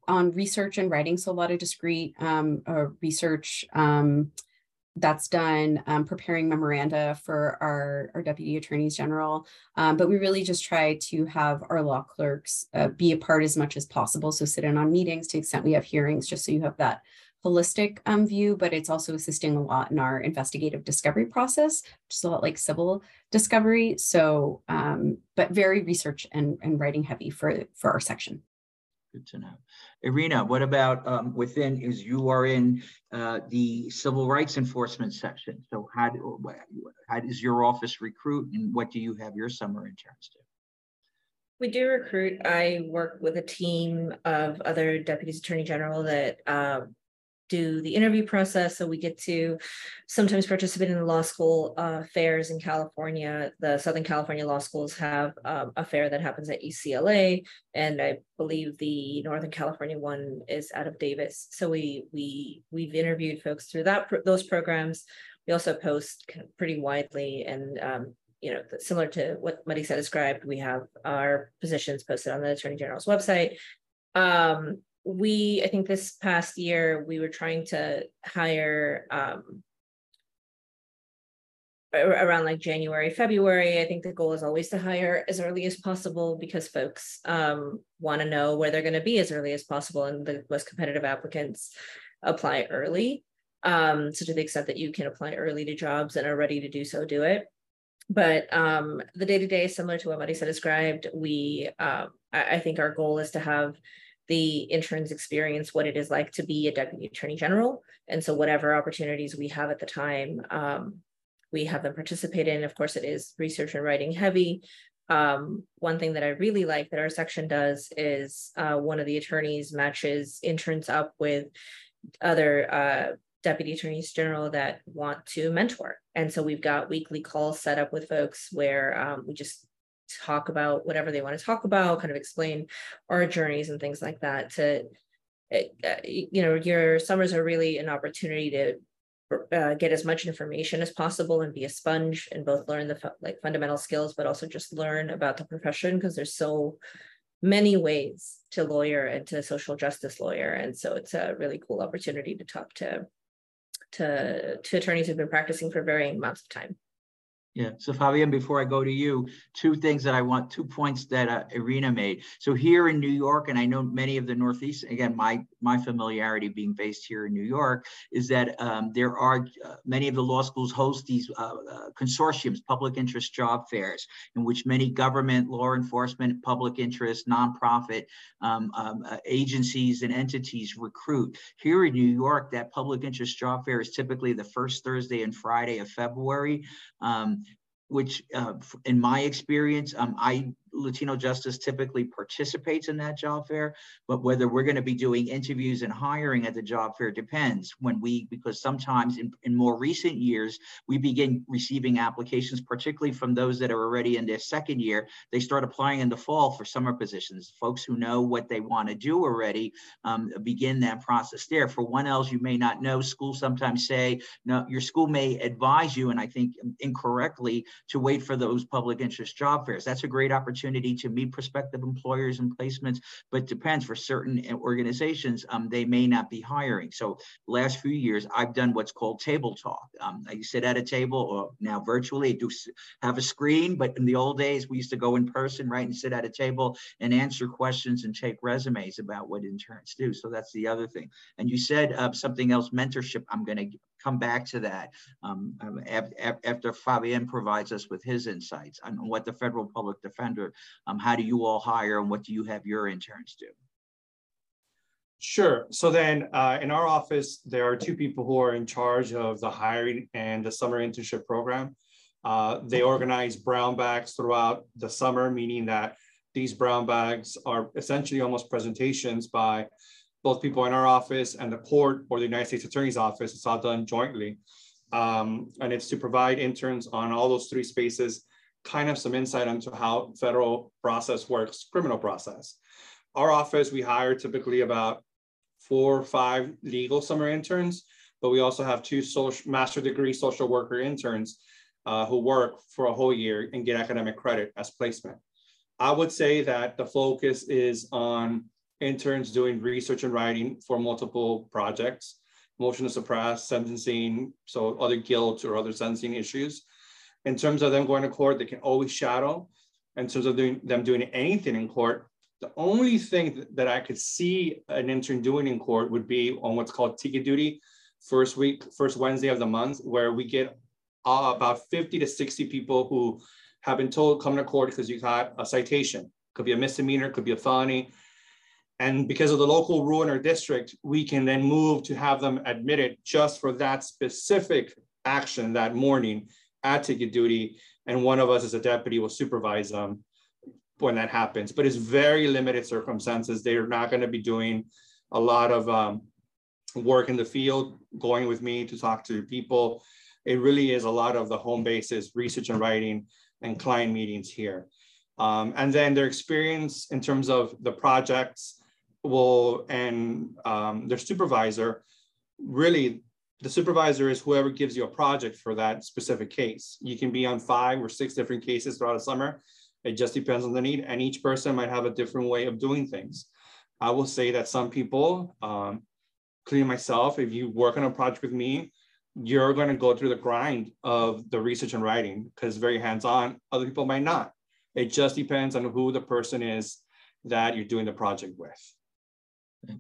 S4: on research and writing. So a lot of discrete um, uh, research um, that's done um, preparing memoranda for our, our deputy attorneys general. Um, but we really just try to have our law clerks uh, be a part as much as possible. So sit in on meetings to the extent we have hearings, just so you have that holistic um, view, but it's also assisting a lot in our investigative discovery process, is a lot like civil discovery. So, um, but very research and, and writing heavy for, for our section.
S2: Good to know. Irina, what about um, within, is you are in uh, the civil rights enforcement section. So how, do, how does your office recruit and what do you have your summer interns do?
S5: We do recruit. I work with a team of other deputies attorney general that um, do the interview process. So we get to sometimes participate in the law school uh, fairs in California. The Southern California law schools have um, a fair that happens at UCLA, and I believe the Northern California one is out of Davis. So we we we've interviewed folks through that those programs. We also post pretty widely and. Um, you know, similar to what Marisa described, we have our positions posted on the Attorney General's website. Um, we i think this past year we were trying to hire um, around like january february i think the goal is always to hire as early as possible because folks um, want to know where they're going to be as early as possible and the most competitive applicants apply early. Um, so to the extent that you can apply early to jobs and are ready to do so do it. But um, the day-to-day similar to what Marisa described. We um, I, I think our goal is to have the interns experience what it is like to be a deputy attorney general. And so whatever opportunities we have at the time, um, we have them participate in. Of course, it is research and writing heavy. Um, one thing that I really like that our section does is uh, one of the attorneys matches interns up with other uh, deputy attorneys general that want to mentor. And so we've got weekly calls set up with folks where um, we just talk about whatever they want to talk about, kind of explain our journeys and things like that. To, eh, uh, you know, your summers are really an opportunity to uh, get as much information as possible and be a sponge and both learn the like fundamental skills, but also just learn about the profession because there's so many ways to lawyer and to social justice lawyer, and so it's a really cool opportunity to talk to to to attorneys who've been practicing for varying amounts of time.
S2: Yeah. So Fabian, before I go to you, two things that I want, two points that uh, Irina made. So here in New York, and I know many of the Northeast, again, my my familiarity being based here in New York is that um, there are uh, many of the law schools host these uh, uh, consortiums, public interest job fairs, in which many government, law enforcement, public interest, nonprofit um, um, uh, agencies and entities recruit. Here in New York, that public interest job fair is typically the first Thursday and Friday of February. Um, which uh, in my experience, um, I LatinoJustice typically participates in that job fair, but whether we're going to be doing interviews and hiring at the job fair depends when we, because sometimes in, in more recent years, we begin receiving applications, particularly from those that are already in their second year. They start applying in the fall for summer positions. Folks who know what they want to do already um, begin that process there. For one else you may not know, schools sometimes say, no, your school may advise you, and I think incorrectly, to wait for those public interest job fairs. That's a great opportunity to meet prospective employers and placements, but depends for certain organizations, um, they may not be hiring. So last few years, I've done what's called table talk. Um, I sit at a table or now virtually do have a screen, but in the old days, we used to go in person, right, and sit at a table and answer questions and take resumes about what interns do. So that's the other thing. And you said uh, something else, mentorship. I'm going to come back to that um, um after Fabian provides us with his insights on what the federal public defender, um, how do you all hire and what do you have your interns do?
S3: Sure. So then uh, in our office, there are two people who are in charge of the hiring and the summer internship program. Uh, they organize brown bags throughout the summer, meaning that these brown bags are essentially almost presentations by both people in our office and the court or the United States Attorney's Office. It's all done jointly. Um, and it's to provide interns on all those three spaces kind of some insight into how federal process works, criminal process. Our office, we hire typically about four or five legal summer interns, but we also have two social, master degree social worker interns uh, who work for a whole year and get academic credit as placement. I would say that the focus is on interns doing research and writing for multiple projects, motion to suppress, sentencing, so other guilt or other sentencing issues. In terms of them going to court, they can always shadow. In terms of doing, them doing anything in court, the only thing that I could see an intern doing in court would be on what's called ticket duty, first week, first Wednesday of the month, where we get uh, about 50 to 60 people who have been told come to court because you got a citation. Could be a misdemeanor, could be a felony. And because of the local rule in our district, we can then move to have them admitted just for that specific action that morning at ticket duty. And one of us as a deputy will supervise them when that happens. But it's very limited circumstances. They're not going to be doing a lot of um, work in the field, going with me to talk to people. It really is a lot of the home bases, research and writing, and client meetings here. Um, and then their experience in terms of the projects will and um, their supervisor really the supervisor is whoever gives you a project for that specific case. You can be on five or six different cases throughout the summer. It just depends on the need and each person might have a different way of doing things. I will say that some people um, including myself if you work on a project with me you're going to go through the grind of the research and writing because it's very hands-on. Other people might not. It just depends on who the person is that you're doing the project with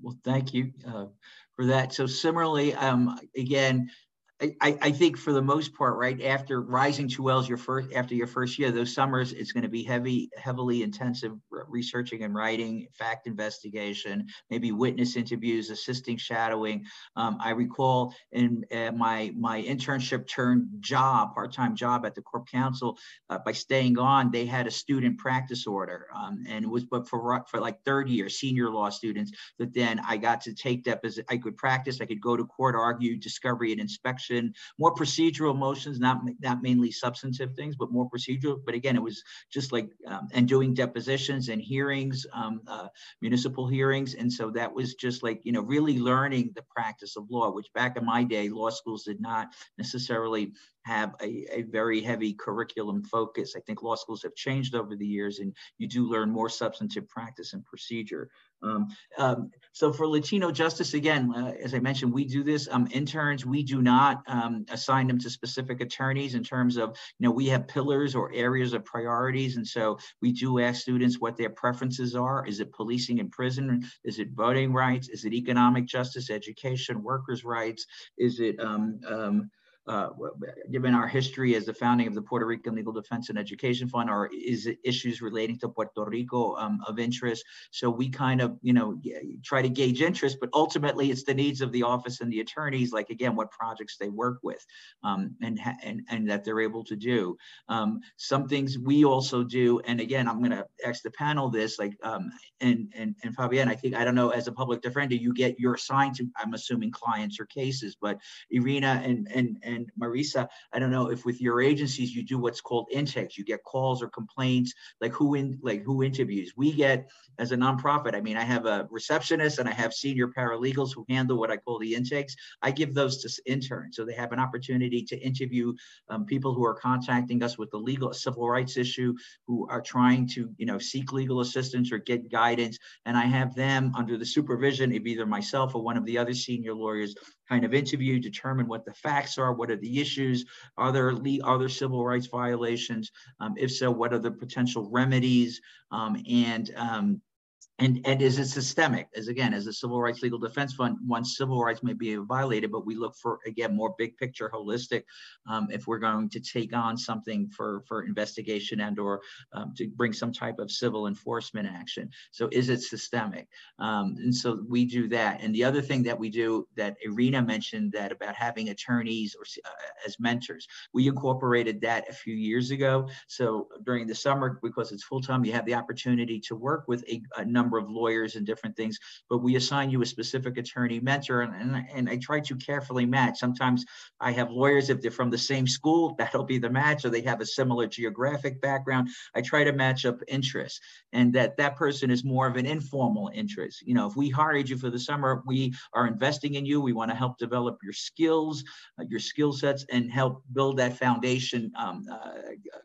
S2: well, thank you uh, for that. So similarly, um, again, I, I think for the most part, right after rising 2Ls, your first after your first year, those summers it's going to be heavy, heavily intensive researching and writing, fact investigation, maybe witness interviews, assisting shadowing. Um, I recall in uh, my my internship turned job, part time job at the Corp Counsel, uh, by staying on, they had a student practice order, um, and it was but for for like third year senior law students. That then I got to take that as I could practice, I could go to court, argue, discovery, and inspection action, more procedural motions, not not mainly substantive things, but more procedural. But again, it was just like um, and doing depositions and hearings, um, uh, municipal hearings, and so that was just like you know really learning the practice of law, which back in my day, law schools did not necessarily have a, a very heavy curriculum focus. I think law schools have changed over the years and you do learn more substantive practice and procedure. Um, um, so for LatinoJustice, again, uh, as I mentioned, we do this. Um, interns, we do not um, assign them to specific attorneys in terms of, you know, we have pillars or areas of priorities. And so we do ask students what their preferences are. Is it policing in prison? Is it voting rights? Is it economic justice, education, workers' rights? Is it um, um, uh, given our history as the founding of the Puerto Rican Legal Defense and Education Fund, or is issues relating to Puerto Rico um, of interest? So we kind of, you know, try to gauge interest, but ultimately it's the needs of the office and the attorneys, like again, what projects they work with um, and, and, and that they're able to do. Um, some things we also do, and again, I'm gonna ask the panel this, like, um, and, and, and Fabian, I think, I don't know, as a public defender, you get, you're assigned to, I'm assuming clients or cases, but Irina and, and, and Marisa, I don't know if with your agencies, you do what's called intakes, you get calls or complaints, like who in, like who interviews. We get, as a nonprofit, I mean, I have a receptionist and I have senior paralegals who handle what I call the intakes. I give those to interns. So they have an opportunity to interview um, people who are contacting us with the legal civil rights issue, who are trying to, you know, seek legal assistance or get guidance. And I have them under the supervision of either myself or one of the other senior lawyers kind of interview, determine what the facts are, what are the issues, are there, are there civil rights violations? Um, if so, what are the potential remedies? Um, and um, and and is it systemic? As again as a civil rights legal defense fund once civil rights may be violated but we look for again more big picture holistic um, if we're going to take on something for for investigation and or um, to bring some type of civil enforcement action. So is it systemic? Um, and so we do that. And the other thing that we do that irina mentioned that about having attorneys or uh, as mentors we incorporated that a few years ago. So during the summer because it's full-time you have the opportunity to work with a, a number number of lawyers and different things, but we assign you a specific attorney mentor. And, and, and I try to carefully match. Sometimes I have lawyers, if they're from the same school, that'll be the match, or they have a similar geographic background. I try to match up interests and that that person is more of an informal interest. You know, if we hired you for the summer, we are investing in you. We want to help develop your skills, uh, your skill sets, and help build that foundation um, uh,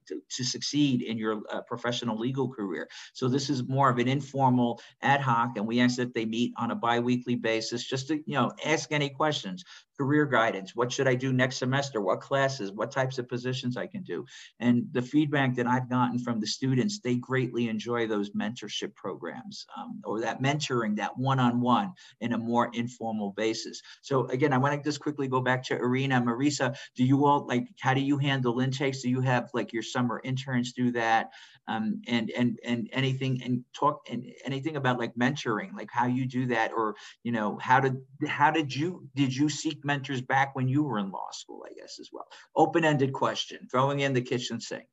S2: to, to, succeed in your uh, professional legal career. So this is more of an informal ad hoc, and we ask that they meet on a biweekly basis just to, you know, ask any questions career guidance. What should I do next semester? What classes? What types of positions I can do? And the feedback that I've gotten from the students, they greatly enjoy those mentorship programs um, or that mentoring, that one-on-one -on -one in a more informal basis. So again, I want to just quickly go back to Irina, Marisa. Do you all like? How do you handle intakes? Do you have like your summer interns do that? Um, and and and anything and talk and anything about like mentoring, like how you do that, or you know how did how did you did you seek mentors back when you were in law school, I guess, as well. Open-ended question, throwing in the kitchen sink.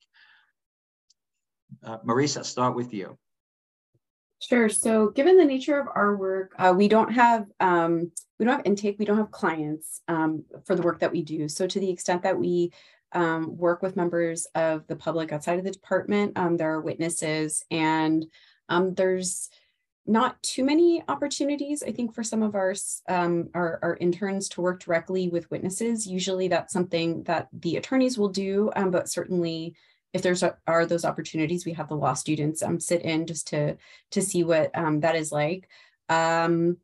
S2: Uh, Marisa, start with you.
S4: Sure. So, given the nature of our work, uh, we don't have um, we don't have intake. We don't have clients um, for the work that we do. So, to the extent that we um, work with members of the public outside of the department, um, there are witnesses, and um, there's not too many opportunities, I think, for some of our, um, our, our, interns to work directly with witnesses. Usually that's something that the attorneys will do, um, but certainly if there's a, are those opportunities, we have the law students um, sit in just to, to see what um, that is like. Um,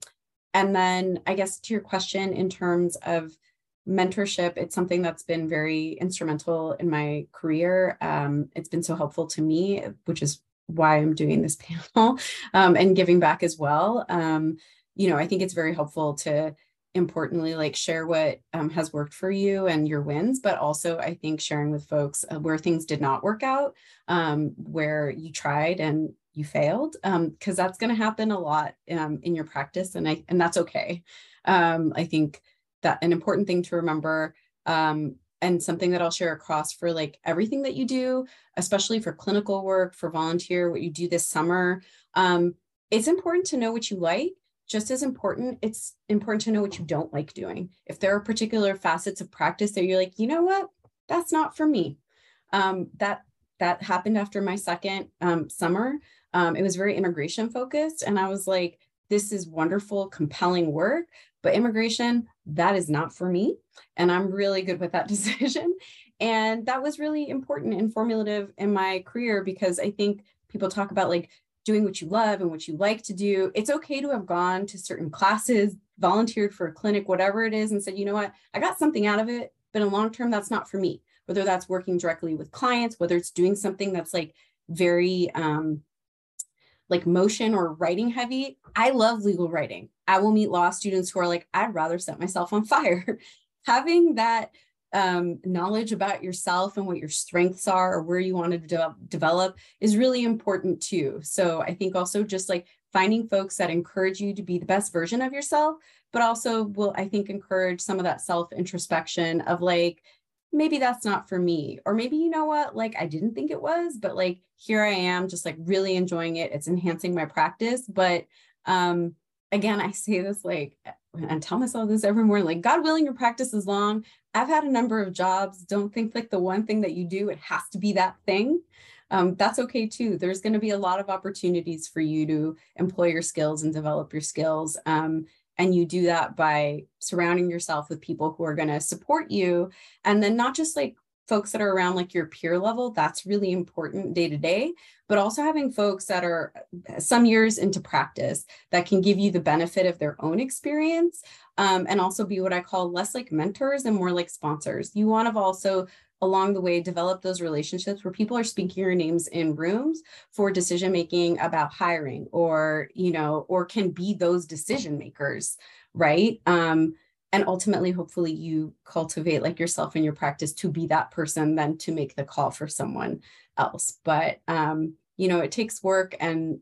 S4: and then I guess to your question in terms of mentorship, it's something that's been very instrumental in my career. Um, it's been so helpful to me, which is why I'm doing this panel um, and giving back as well. Um, you know, I think it's very helpful to importantly like share what um, has worked for you and your wins, but also I think sharing with folks uh, where things did not work out, um, where you tried and you failed, because um, that's going to happen a lot um, in your practice, and I and that's okay. I think that an important thing to remember um, and something that I'll share across for like everything that you do, especially for clinical work, for volunteer, what you do this summer. Um, it's important to know what you like. Just as important, it's important to know what you don't like doing. If there are particular facets of practice that you're like, you know what, that's not for me. Um, that that happened after my second um, summer. Um, it was very immigration focused, and I was like, this is wonderful, compelling work, but immigration, that is not for me. And I'm really good with that decision. And that was really important and formulative in my career because I think people talk about like doing what you love and what you like to do. It's okay to have gone to certain classes, volunteered for a clinic, whatever it is, and said, you know what, I got something out of it, but in the long term, that's not for me. Whether that's working directly with clients, whether it's doing something that's like very um, like motion or writing heavy, I love legal writing. I will meet law students who are like, I'd rather set myself on fire. Having that um, knowledge about yourself and what your strengths are or where you want to de develop is really important too. So I think also just like finding folks that encourage you to be the best version of yourself, but also will, I think, encourage some of that self introspection of like, maybe that's not for me. Or maybe, you know what, like I didn't think it was, but like here I am just like really enjoying it. It's enhancing my practice. But um, again, I say this like, and tell myself this every morning, like God willing, your practice is long. I've had a number of jobs. Don't think like the one thing that you do, it has to be that thing. Um, that's okay too. There's going to be a lot of opportunities for you to employ your skills and develop your skills. Um, and you do that by surrounding yourself with people who are going to support you. And then not just like folks that are around like your peer level, that's really important day to day, but also having folks that are uh, some years into practice that can give you the benefit of their own experience um, and also be what I call less like mentors and more like sponsors. You want to also along the way develop those relationships where people are speaking your names in rooms for decision making about hiring or you know or can be those decision makers right? Um, and ultimately hopefully you cultivate like yourself in your practice to be that person then to make the call for someone else. But um, you know it takes work and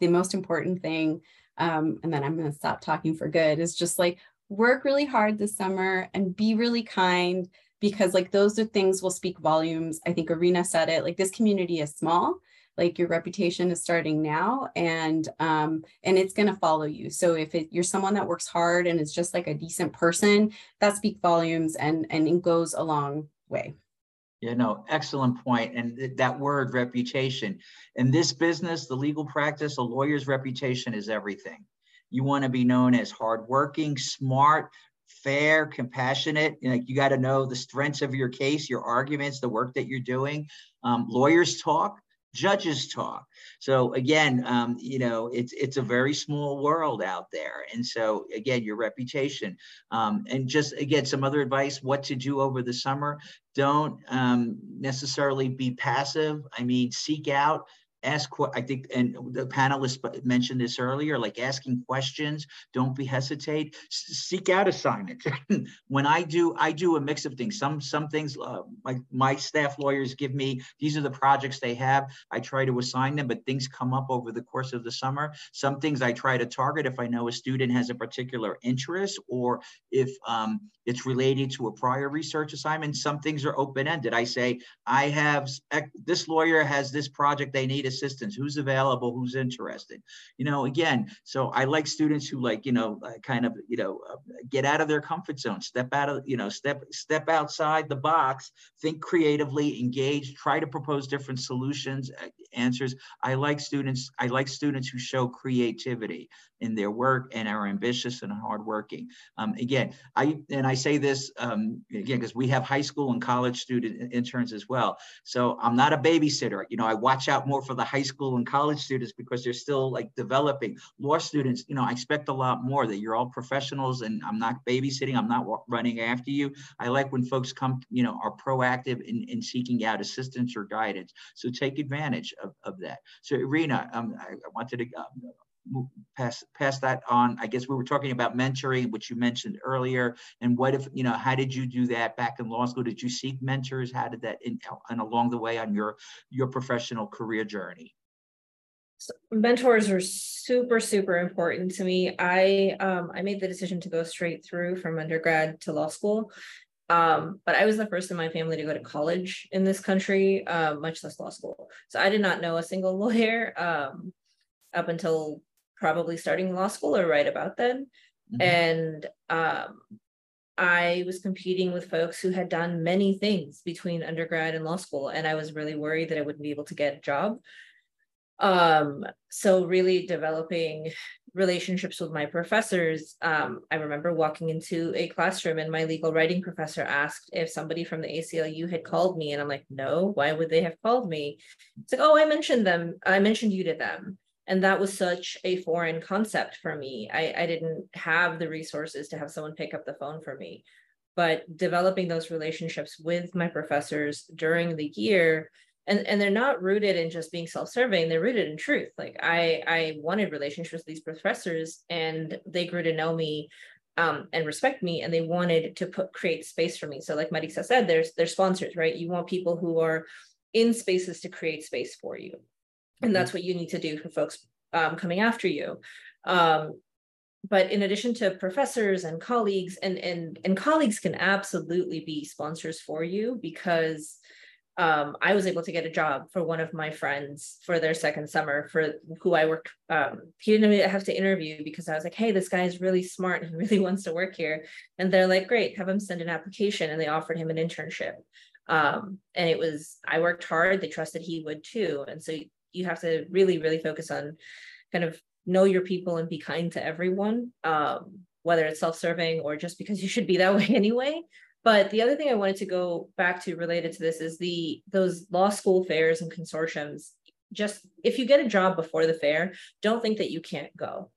S4: the most important thing um, and then i'm going to stop talking for good is just like work really hard this summer and be really kind because like those are things will speak volumes. I think Irina said it, like this community is small, like your reputation is starting now and um and it's going to follow you. So if it, you're someone that works hard and is just like a decent person, that speak volumes and and it goes a long way.
S2: yeah no excellent point. And th- that word reputation in this business, the legal practice, a lawyer's reputation is everything. You want to be known as hardworking, smart, fair, compassionate. You, know, you got to know the strengths of your case, your arguments, the work that you're doing. Um, lawyers talk, judges talk. So again, um, you know, it's it's a very small world out there, and so again, your reputation, um, and just again, some other advice: what to do over the summer. Don't um, necessarily be passive. I mean, seek out ask i think and the panelists mentioned this earlier like asking questions don't be hesitate seek out assignments when i do i do a mix of things. Some some things uh, my, my staff lawyers give me these are the projects they have i try to assign them but things come up over the course of the summer. Some things i try to target if i know a student has a particular interest or if um, it's related to a prior research assignment some things are open-ended. I say i have this lawyer has this project they need assistance who's available who's interested you know again so i like students who like you know uh, kind of you know uh, get out of their comfort zone step out of you know step step outside the box think creatively engage try to propose different solutions uh, answers i like students i like students who show creativity in their work and are ambitious and hardworking. Um, again, I and I say this um, again because we have high school and college student interns as well. So I'm not a babysitter. You know, I watch out more for the high school and college students because they're still like developing. Law students, you know, I expect a lot more that you're all professionals and I'm not babysitting. I'm not running after you. I like when folks come, you know, are proactive in, in seeking out assistance or guidance. So take advantage of, of that. So Irina, um, I, I wanted to um, pass pass that on. I guess we were talking about mentoring which you mentioned earlier. And what if you know how did you do that back in law school? Did you seek mentors? How did that in, and along the way on your your professional career journey?
S5: So mentors are super super important to me. I um i made the decision to go straight through from undergrad to law school. Um, but I was the first in my family to go to college in this country, uh, much less law school. So I did not know a single lawyer um, up until probably starting law school or right about then. Mm-hmm. And um, I was competing with folks who had done many things between undergrad and law school, and I was really worried that I wouldn't be able to get a job. Um, so really developing relationships with my professors. Um, I remember walking into a classroom and my legal writing professor asked if somebody from the ACLU had called me, and I'm like, no, why would they have called me? It's like, oh, I mentioned them. I mentioned you to them and that was such a foreign concept for me. I, I didn't have the resources to have someone pick up the phone for me. But developing those relationships with my professors during the year and and they're not rooted in just being self-serving they're rooted in truth. Like i i wanted relationships with these professors and they grew to know me um, and respect me and they wanted to put create space for me. So like marisa said there's there's sponsors right? You want people who are in spaces to create space for you and that's what you need to do for folks um, coming after you um, but in addition to professors and colleagues and and and colleagues can absolutely be sponsors for you because um, I was able to get a job for one of my friends for their second summer for who I worked. Um, he didn't have to interview because I was like, hey, this guy is really smart and he really wants to work here. And they're like, great, have him send an application. And they offered him an internship. Um, and it was, I worked hard. They trusted he would too. And so you have to really, really focus on kind of know your people and be kind to everyone, um, whether it's self serving or just because you should be that way anyway. But the other thing I wanted to go back to related to this is the those law school fairs and consortiums. Just if you get a job before the fair, don't think that you can't go.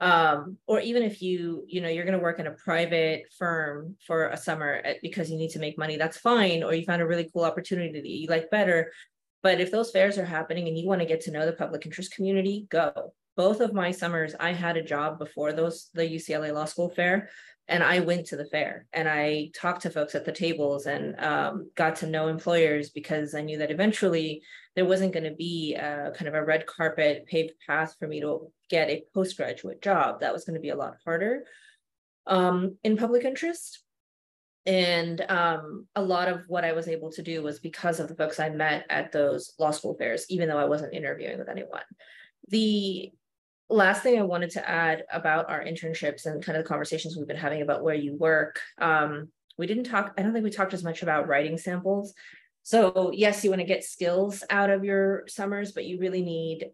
S5: Um, or even if you, you know, you're going to work in a private firm for a summer eh, because you need to make money, that's fine. Or you found a really cool opportunity that you like better. But if those fairs are happening and you want to get to know the public interest community, go. Both of my summers, I had a job before those the UCLA Law School fair and I went to the fair and I talked to folks at the tables and um, got to know employers because I knew that eventually there wasn't going to be a kind of a red carpet paved path for me to get a postgraduate job. That was going to be a lot harder um, in public interest. And um, a lot of what I was able to do was because of the folks I met at those law school fairs, even though I wasn't interviewing with anyone. The last thing I wanted to add about our internships and kind of the conversations we've been having about where you work. Um, we didn't talk, I don't think we talked as much about writing samples. So yes, you want to get skills out of your summers, but you really need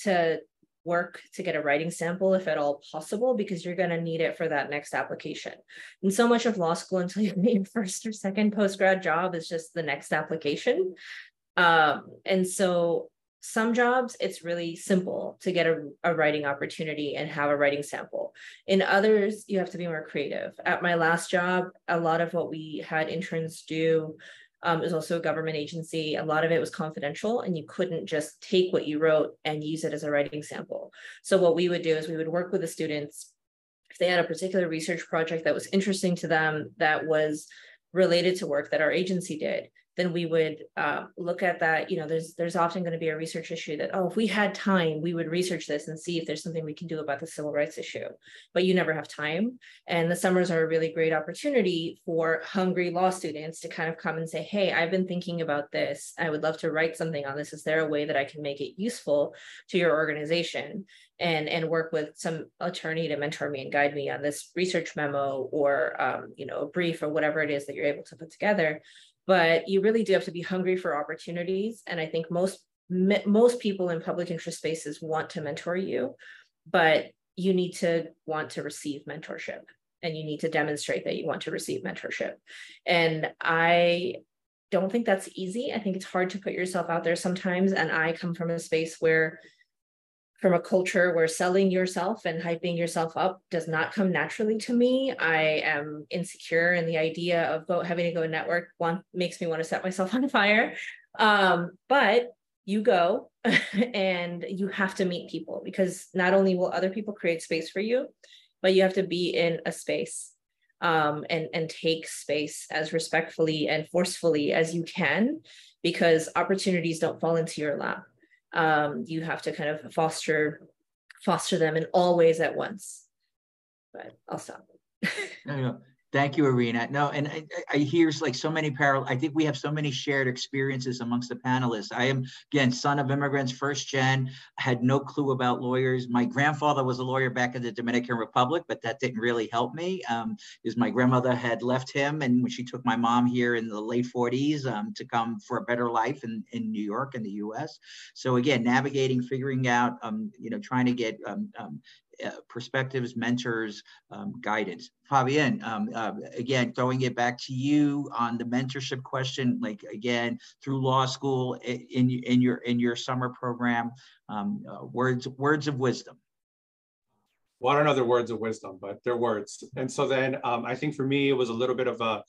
S5: to work to get a writing sample if at all possible, because you're going to need it for that next application. And so much of law school until you get your first or second post-grad job is just the next application. Um, and so some jobs it's really simple to get a, a, writing opportunity and have a writing sample in others you have to be more creative at my last job a lot of what we had interns do um, is also a government agency. A lot of it was confidential and you couldn't just take what you wrote and use it as a writing sample. So what we would do is we would work with the students. If they had a particular research project that was interesting to them that was related to work that our agency did then we would uh, look at that. You know, there's there's often going to be a research issue that oh, if we had time, we would research this and see if there's something we can do about the civil rights issue. But you never have time, and the summers are a really great opportunity for hungry law students to kind of come and say, hey, I've been thinking about this. I would love to write something on this. Is there a way that I can make it useful to your organization? and and work with some attorney to mentor me and guide me on this research memo or um, you know a brief or whatever it is that you're able to put together but you really do have to be hungry for opportunities. And I think most most people in public interest spaces want to mentor you, but you need to want to receive mentorship and you need to demonstrate that you want to receive mentorship. And I don't think that's easy. I think it's hard to put yourself out there sometimes. And I come from a space where from a culture where selling yourself and hyping yourself up does not come naturally to me. I am insecure, and the idea of go, having to go network makes me want to set myself on fire. Um, but you go and you have to meet people because not only will other people create space for you, but you have to be in a space um, and and take space as respectfully and forcefully as you can because opportunities don't fall into your lap um, you have to kind of foster foster them in all ways at once. But I'll stop.
S2: Thank you, Irina. No, and I, I hear like so many parallel. I think we have so many shared experiences amongst the panelists. I am again son of immigrants, first gen. Had no clue about lawyers. My grandfather was a lawyer back in the Dominican Republic, but that didn't really help me. Um, because my grandmother had left him, and when she took my mom here in the late 40s um, to come for a better life in in New York in the U.S. So again, navigating, figuring out, um, you know, trying to get um, um, perspectives, mentors, um, guidance. Fabian, um, uh, again, throwing it back to you on the mentorship question, like again, through law school in, in your in your summer program, um, uh, words words of wisdom.
S3: Well, I don't know their words of wisdom, but they're words. And so then um, I think for me, it was a little bit of a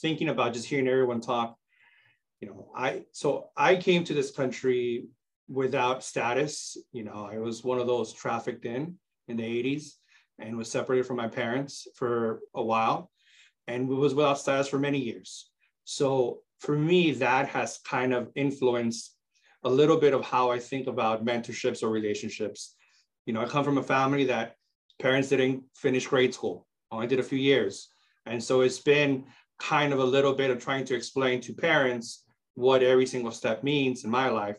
S3: thinking about just hearing everyone talk. You know, I so I came to this country without status. You know, I was one of those trafficked in in the 80s. and was separated from my parents for a while and was without status for many years. So for me, that has kind of influenced a little bit of how I think about mentorships or relationships. You know, I come from a family that parents didn't finish grade school, only did a few years. And so it's been kind of a little bit of trying to explain to parents what every single step means in my life,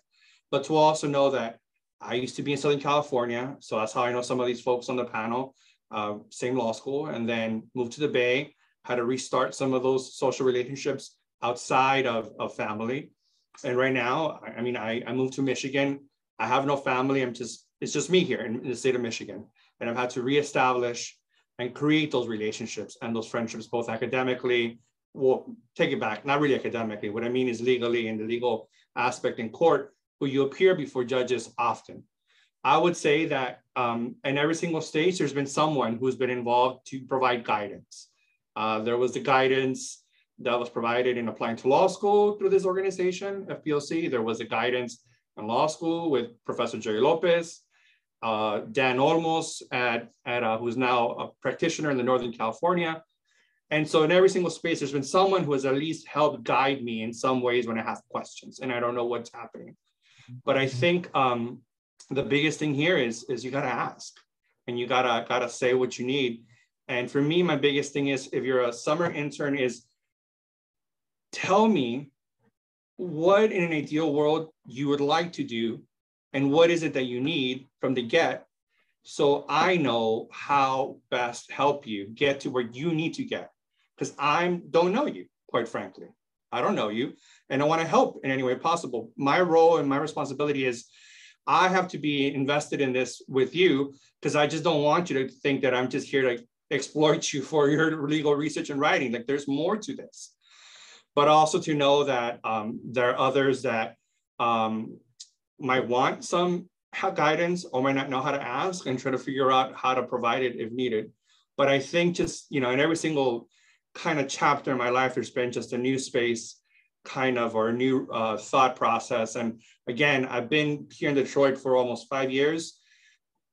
S3: but to also know that I used to be in Southern California. So that's how I know some of these folks on the panel, uh, same law school, and then moved to the Bay, had to restart some of those social relationships outside of, of family. And right now, I mean, I, I moved to Michigan. I have no family. I'm just, it's just me here in, in the state of Michigan. And I've had to reestablish and create those relationships and those friendships, both academically, well, take it back, not really academically. What I mean is legally in the legal aspect in court, where you appear before judges often. I would say that um, in every single stage, there's been someone who's been involved to provide guidance. Uh, there was the guidance that was provided in applying to law school through this organization, FPLC. There was a guidance in law school with Professor Jerry Lopez, uh, Dan Olmos, at, at uh, who's now a practitioner in the Northern California. And so in every single space, there's been someone who has at least helped guide me in some ways when I have questions and I don't know what's happening. But I think um, the biggest thing here is, is you gotta ask and you gotta, gotta say what you need. And for me, my biggest thing is if you're a summer intern is tell me what in an ideal world you would like to do and what is it that you need from the get so i know how best help you get to where you need to get because i don't know you quite frankly i don't know you and i want to help in any way possible. My role and my responsibility is i have to be invested in this with you because i just don't want you to think that i'm just here to exploit you for your legal research and writing. Like there's more to this. But also to know that um, there are others that um, might want some guidance or might not know how to ask and try to figure out how to provide it if needed. But I think just, you know, in every single kind of chapter in my life, there's been just a new space kind of or a new uh, thought process. And again, I've been here in Detroit for almost five years.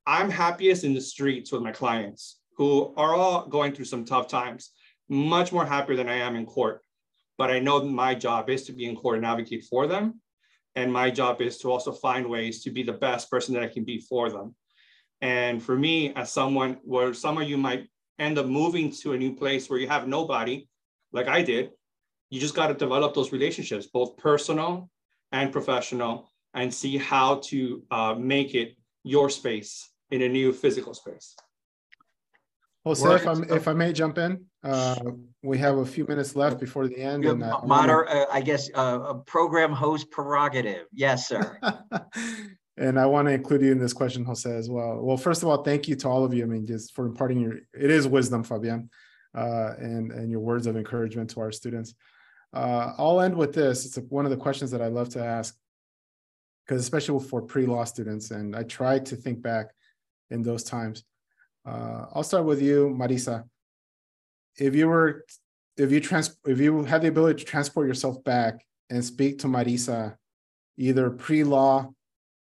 S3: I'm happiest in the streets with my clients who are all going through some tough times, much more happier than I am in court but I know my job is to be in court and advocate for them. And my job is to also find ways to be the best person that I can be for them. And for me, as someone where some of you might end up moving to a new place where you have nobody, like I did, you just got to develop those relationships, both personal and professional, and see how to uh, make it your space in a new physical space.
S1: Jose, if, I'm, if I may jump in, uh, we have a few minutes left before the end.
S2: And, uh, Moder, uh, I guess uh, a program host prerogative. Yes, sir.
S1: and I want to include you in this question, Jose, as well. Well, first of all, thank you to all of you. I mean, just for imparting your, it is wisdom, Fabian, uh, and, and your words of encouragement to our students. Uh, I'll end with this. It's one of the questions that I love to ask, because especially for pre-law students, and I try to think back in those times. Uh, I'll start with you, Marisa. If you were, if you trans, if you had the ability to transport yourself back and speak to Marisa, either pre-law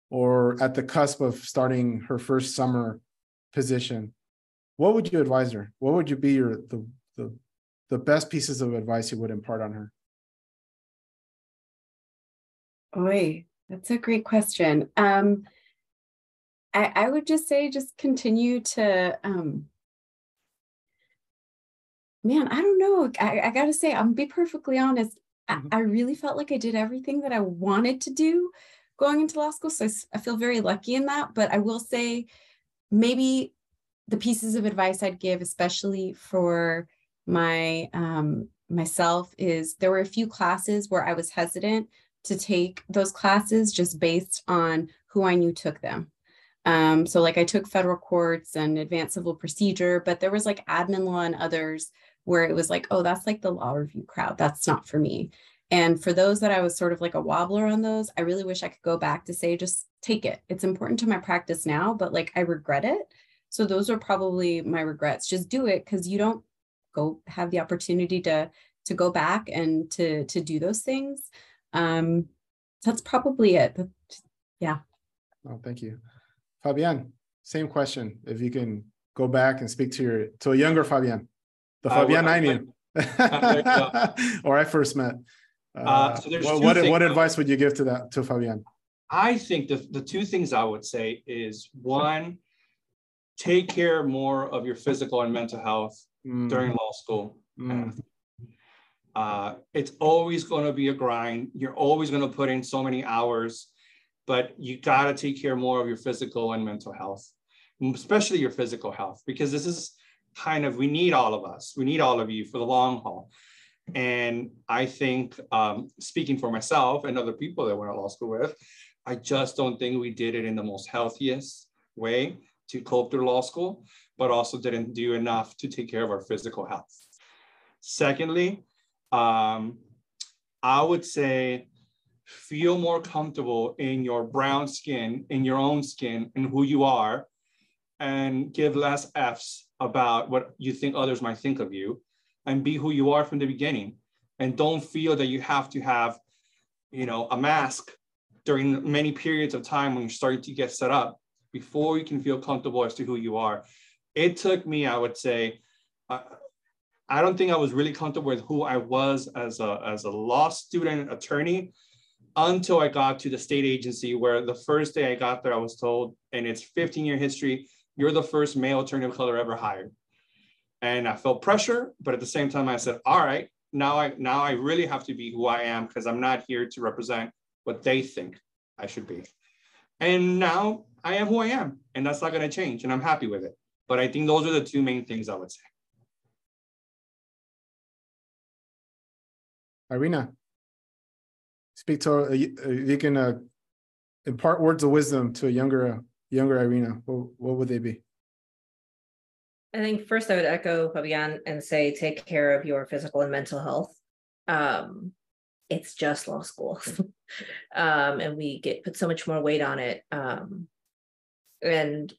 S1: or at the cusp of starting her first summer position, what would you advise her? What would you be your the the the best pieces of advice you would impart on her?
S4: Oi, that's a great question. Um, I, I would just say just continue to um man, I don't know. I, I gotta say, I'm be perfectly honest. Mm-hmm. I, I, really felt like I did everything that I wanted to do going into law school. So I, I feel very lucky in that. But I will say maybe the pieces of advice I'd give, especially for my um myself, is there were a few classes where I was hesitant to take those classes just based on who I knew took them. Um, so like I took federal courts and advanced civil procedure, but there was like admin law and others where it was like, oh, that's like the law review crowd. That's not for me. And for those that I was sort of like a wobbler on those, I really wish I could go back to say, just take it. It's important to my practice now, but like I regret it. So those are probably my regrets. Just do it because you don't go have the opportunity to to go back and to to do those things. Um, that's probably it. But yeah.
S1: Oh, thank you. Fabian, same question. If you can go back and speak to your to a younger Fabian, the
S3: I
S1: Fabian
S3: I
S1: I knew, or I first met. Uh,
S3: Uh, so there's
S1: what what, what advice would you give to that to Fabian?
S3: I think the, the two things I would say is one, take care more of your physical and mental health
S1: Mm,
S3: during law school.
S1: mm,
S3: Uh, it's always going to be a grind. You're always going to put in so many hours, but you got to take care more of your physical and mental health, especially your physical health, because this is kind of, we need all of us. We need all of you for the long haul. And I think, um, speaking for myself and other people that went to law school with, I just don't think we did it in the most healthiest way to cope through law school, but also didn't do enough to take care of our physical health. Secondly, um, I would say feel more comfortable in your brown skin, in your own skin, and who you are, and give less F's about what you think others might think of you, and be who you are from the beginning. And don't feel that you have to have, you know, a mask during many periods of time when you're starting to get set up before you can feel comfortable as to who you are. It took me, I would say, uh, I don't think I was really comfortable with who I was as a, as a law student attorney until I got to the state agency where the first day I got there, I was told in its 15 year history, you're the first male attorney of color ever hired. And I felt pressure, but at the same time I said, all right, now I, now I really have to be who I am because I'm not here to represent what they think I should be. And now I am who I am and that's not gonna change and I'm happy with it. But I think those are the two main things I would say.
S1: Irina, speak to uh, you can uh, impart words of wisdom to a younger younger Irina. What, what would they be?
S5: I think first I would echo Fabian and say take care of your physical and mental health. Um, it's just law school. um, and we get put so much more weight on it. Um, and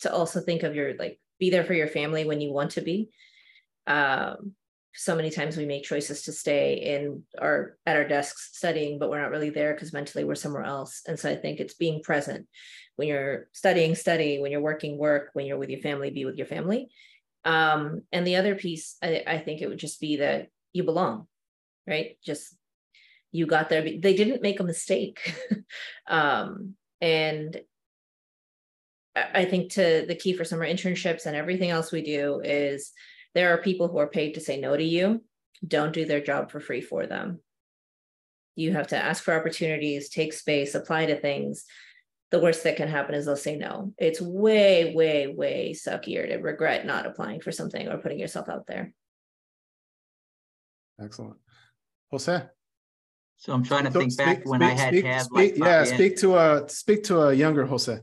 S5: to also think of your like be there for your family when you want to be. Um, so many times we make choices to stay in our at our desks studying, but we're not really there because mentally we're somewhere else. And so I think it's being present when you're studying, study, when you're working, work, when you're with your family, be with your family. Um, and the other piece, I, I think it would just be that you belong, right? Just you got there. They didn't make a mistake. um, and I think to the key for summer internships and everything else we do is there are people who are paid to say no to you. Don't do their job for free for them. You have to ask for opportunities, take space, apply to things. The worst that can happen is they'll say no. It's way, way, way suckier to regret not applying for something or putting yourself out there.
S1: Excellent, Jose.
S2: So I'm trying to
S1: So
S2: think back
S1: speak-
S2: when I had
S1: speak-
S2: had
S1: speak-
S2: like
S1: yeah, speak to a speak to a younger Jose.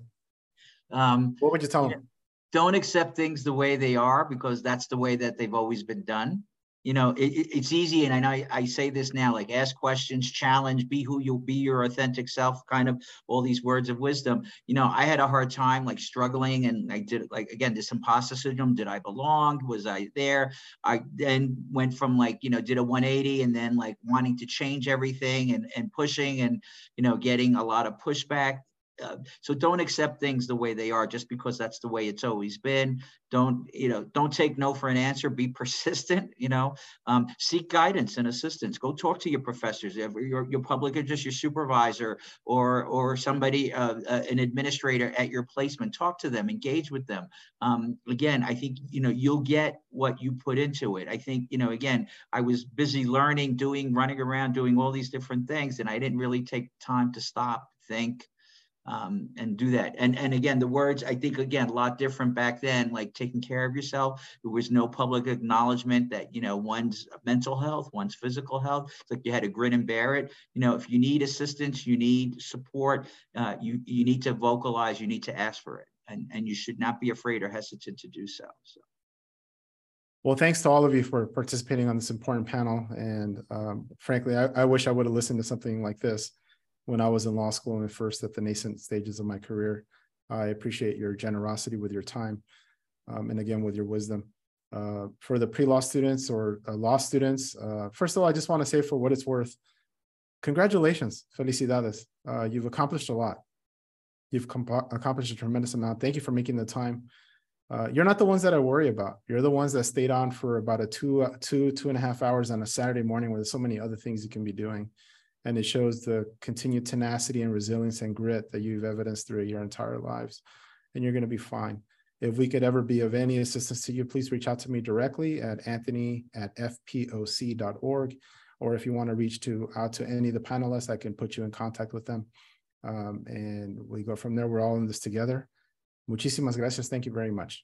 S2: Um,
S1: What would you tell
S2: Yeah.
S1: him?
S2: don't accept things the way they are because that's the way that they've always been done. You know, it, it- it's easy, and I know I, I say this now, like ask questions, challenge, be who you'll be, your authentic self, kind of all these words of wisdom. You know, I had a hard time like struggling, and I did like again this imposter syndrome. Did I belong? Was I there? I then went from like you know did a 180, and then like wanting to change everything and and pushing, and you know getting a lot of pushback uh, so don't accept things the way they are just because that's the way it's always been. Don't you know don't take no for an answer. Be persistent you know. Um, seek guidance and assistance. Go talk to your professors your, your public or just your supervisor or or somebody uh, uh, an administrator at your placement. Talk to them engage with them. Um, again i think you know you'll get what you put into it. I think you know again i was busy learning doing running around doing all these different things and i didn't really take time to stop think um, and do that. And and again, the words I think again a lot different back then, like taking care of yourself. There was no public acknowledgement that you know one's mental health, one's physical health. It's like you had to grin and bear it. You know, if you need assistance, you need support. Uh, you you need to vocalize. You need to ask for it, and and you should not be afraid or hesitant to do so. So.
S1: Well, thanks to all of you for participating on this important panel. And um, frankly, I, I wish I would have listened to something like this when I was in law school and first at the nascent stages of my career. I appreciate your generosity with your time um, and again with your wisdom. Uh, for the pre-law students or uh, law students, uh, first of all, I just want to say for what it's worth, congratulations, felicidades. Uh, you've accomplished a lot. You've compo- accomplished a tremendous amount. Thank you for making the time. Uh, you're not the ones that I worry about. You're the ones that stayed on for about a two, two, two and a half hours on a Saturday morning with so many other things you can be doing. And it shows the continued tenacity and resilience and grit that you've evidenced through your entire lives. And you're going to be fine. If we could ever be of any assistance to you, please reach out to me directly at anthony at fpoc.org. Or if you want to reach to out to any of the panelists, I can put you in contact with them. Um, and we go from there. We're all in this together. Muchísimas gracias. Thank you very much.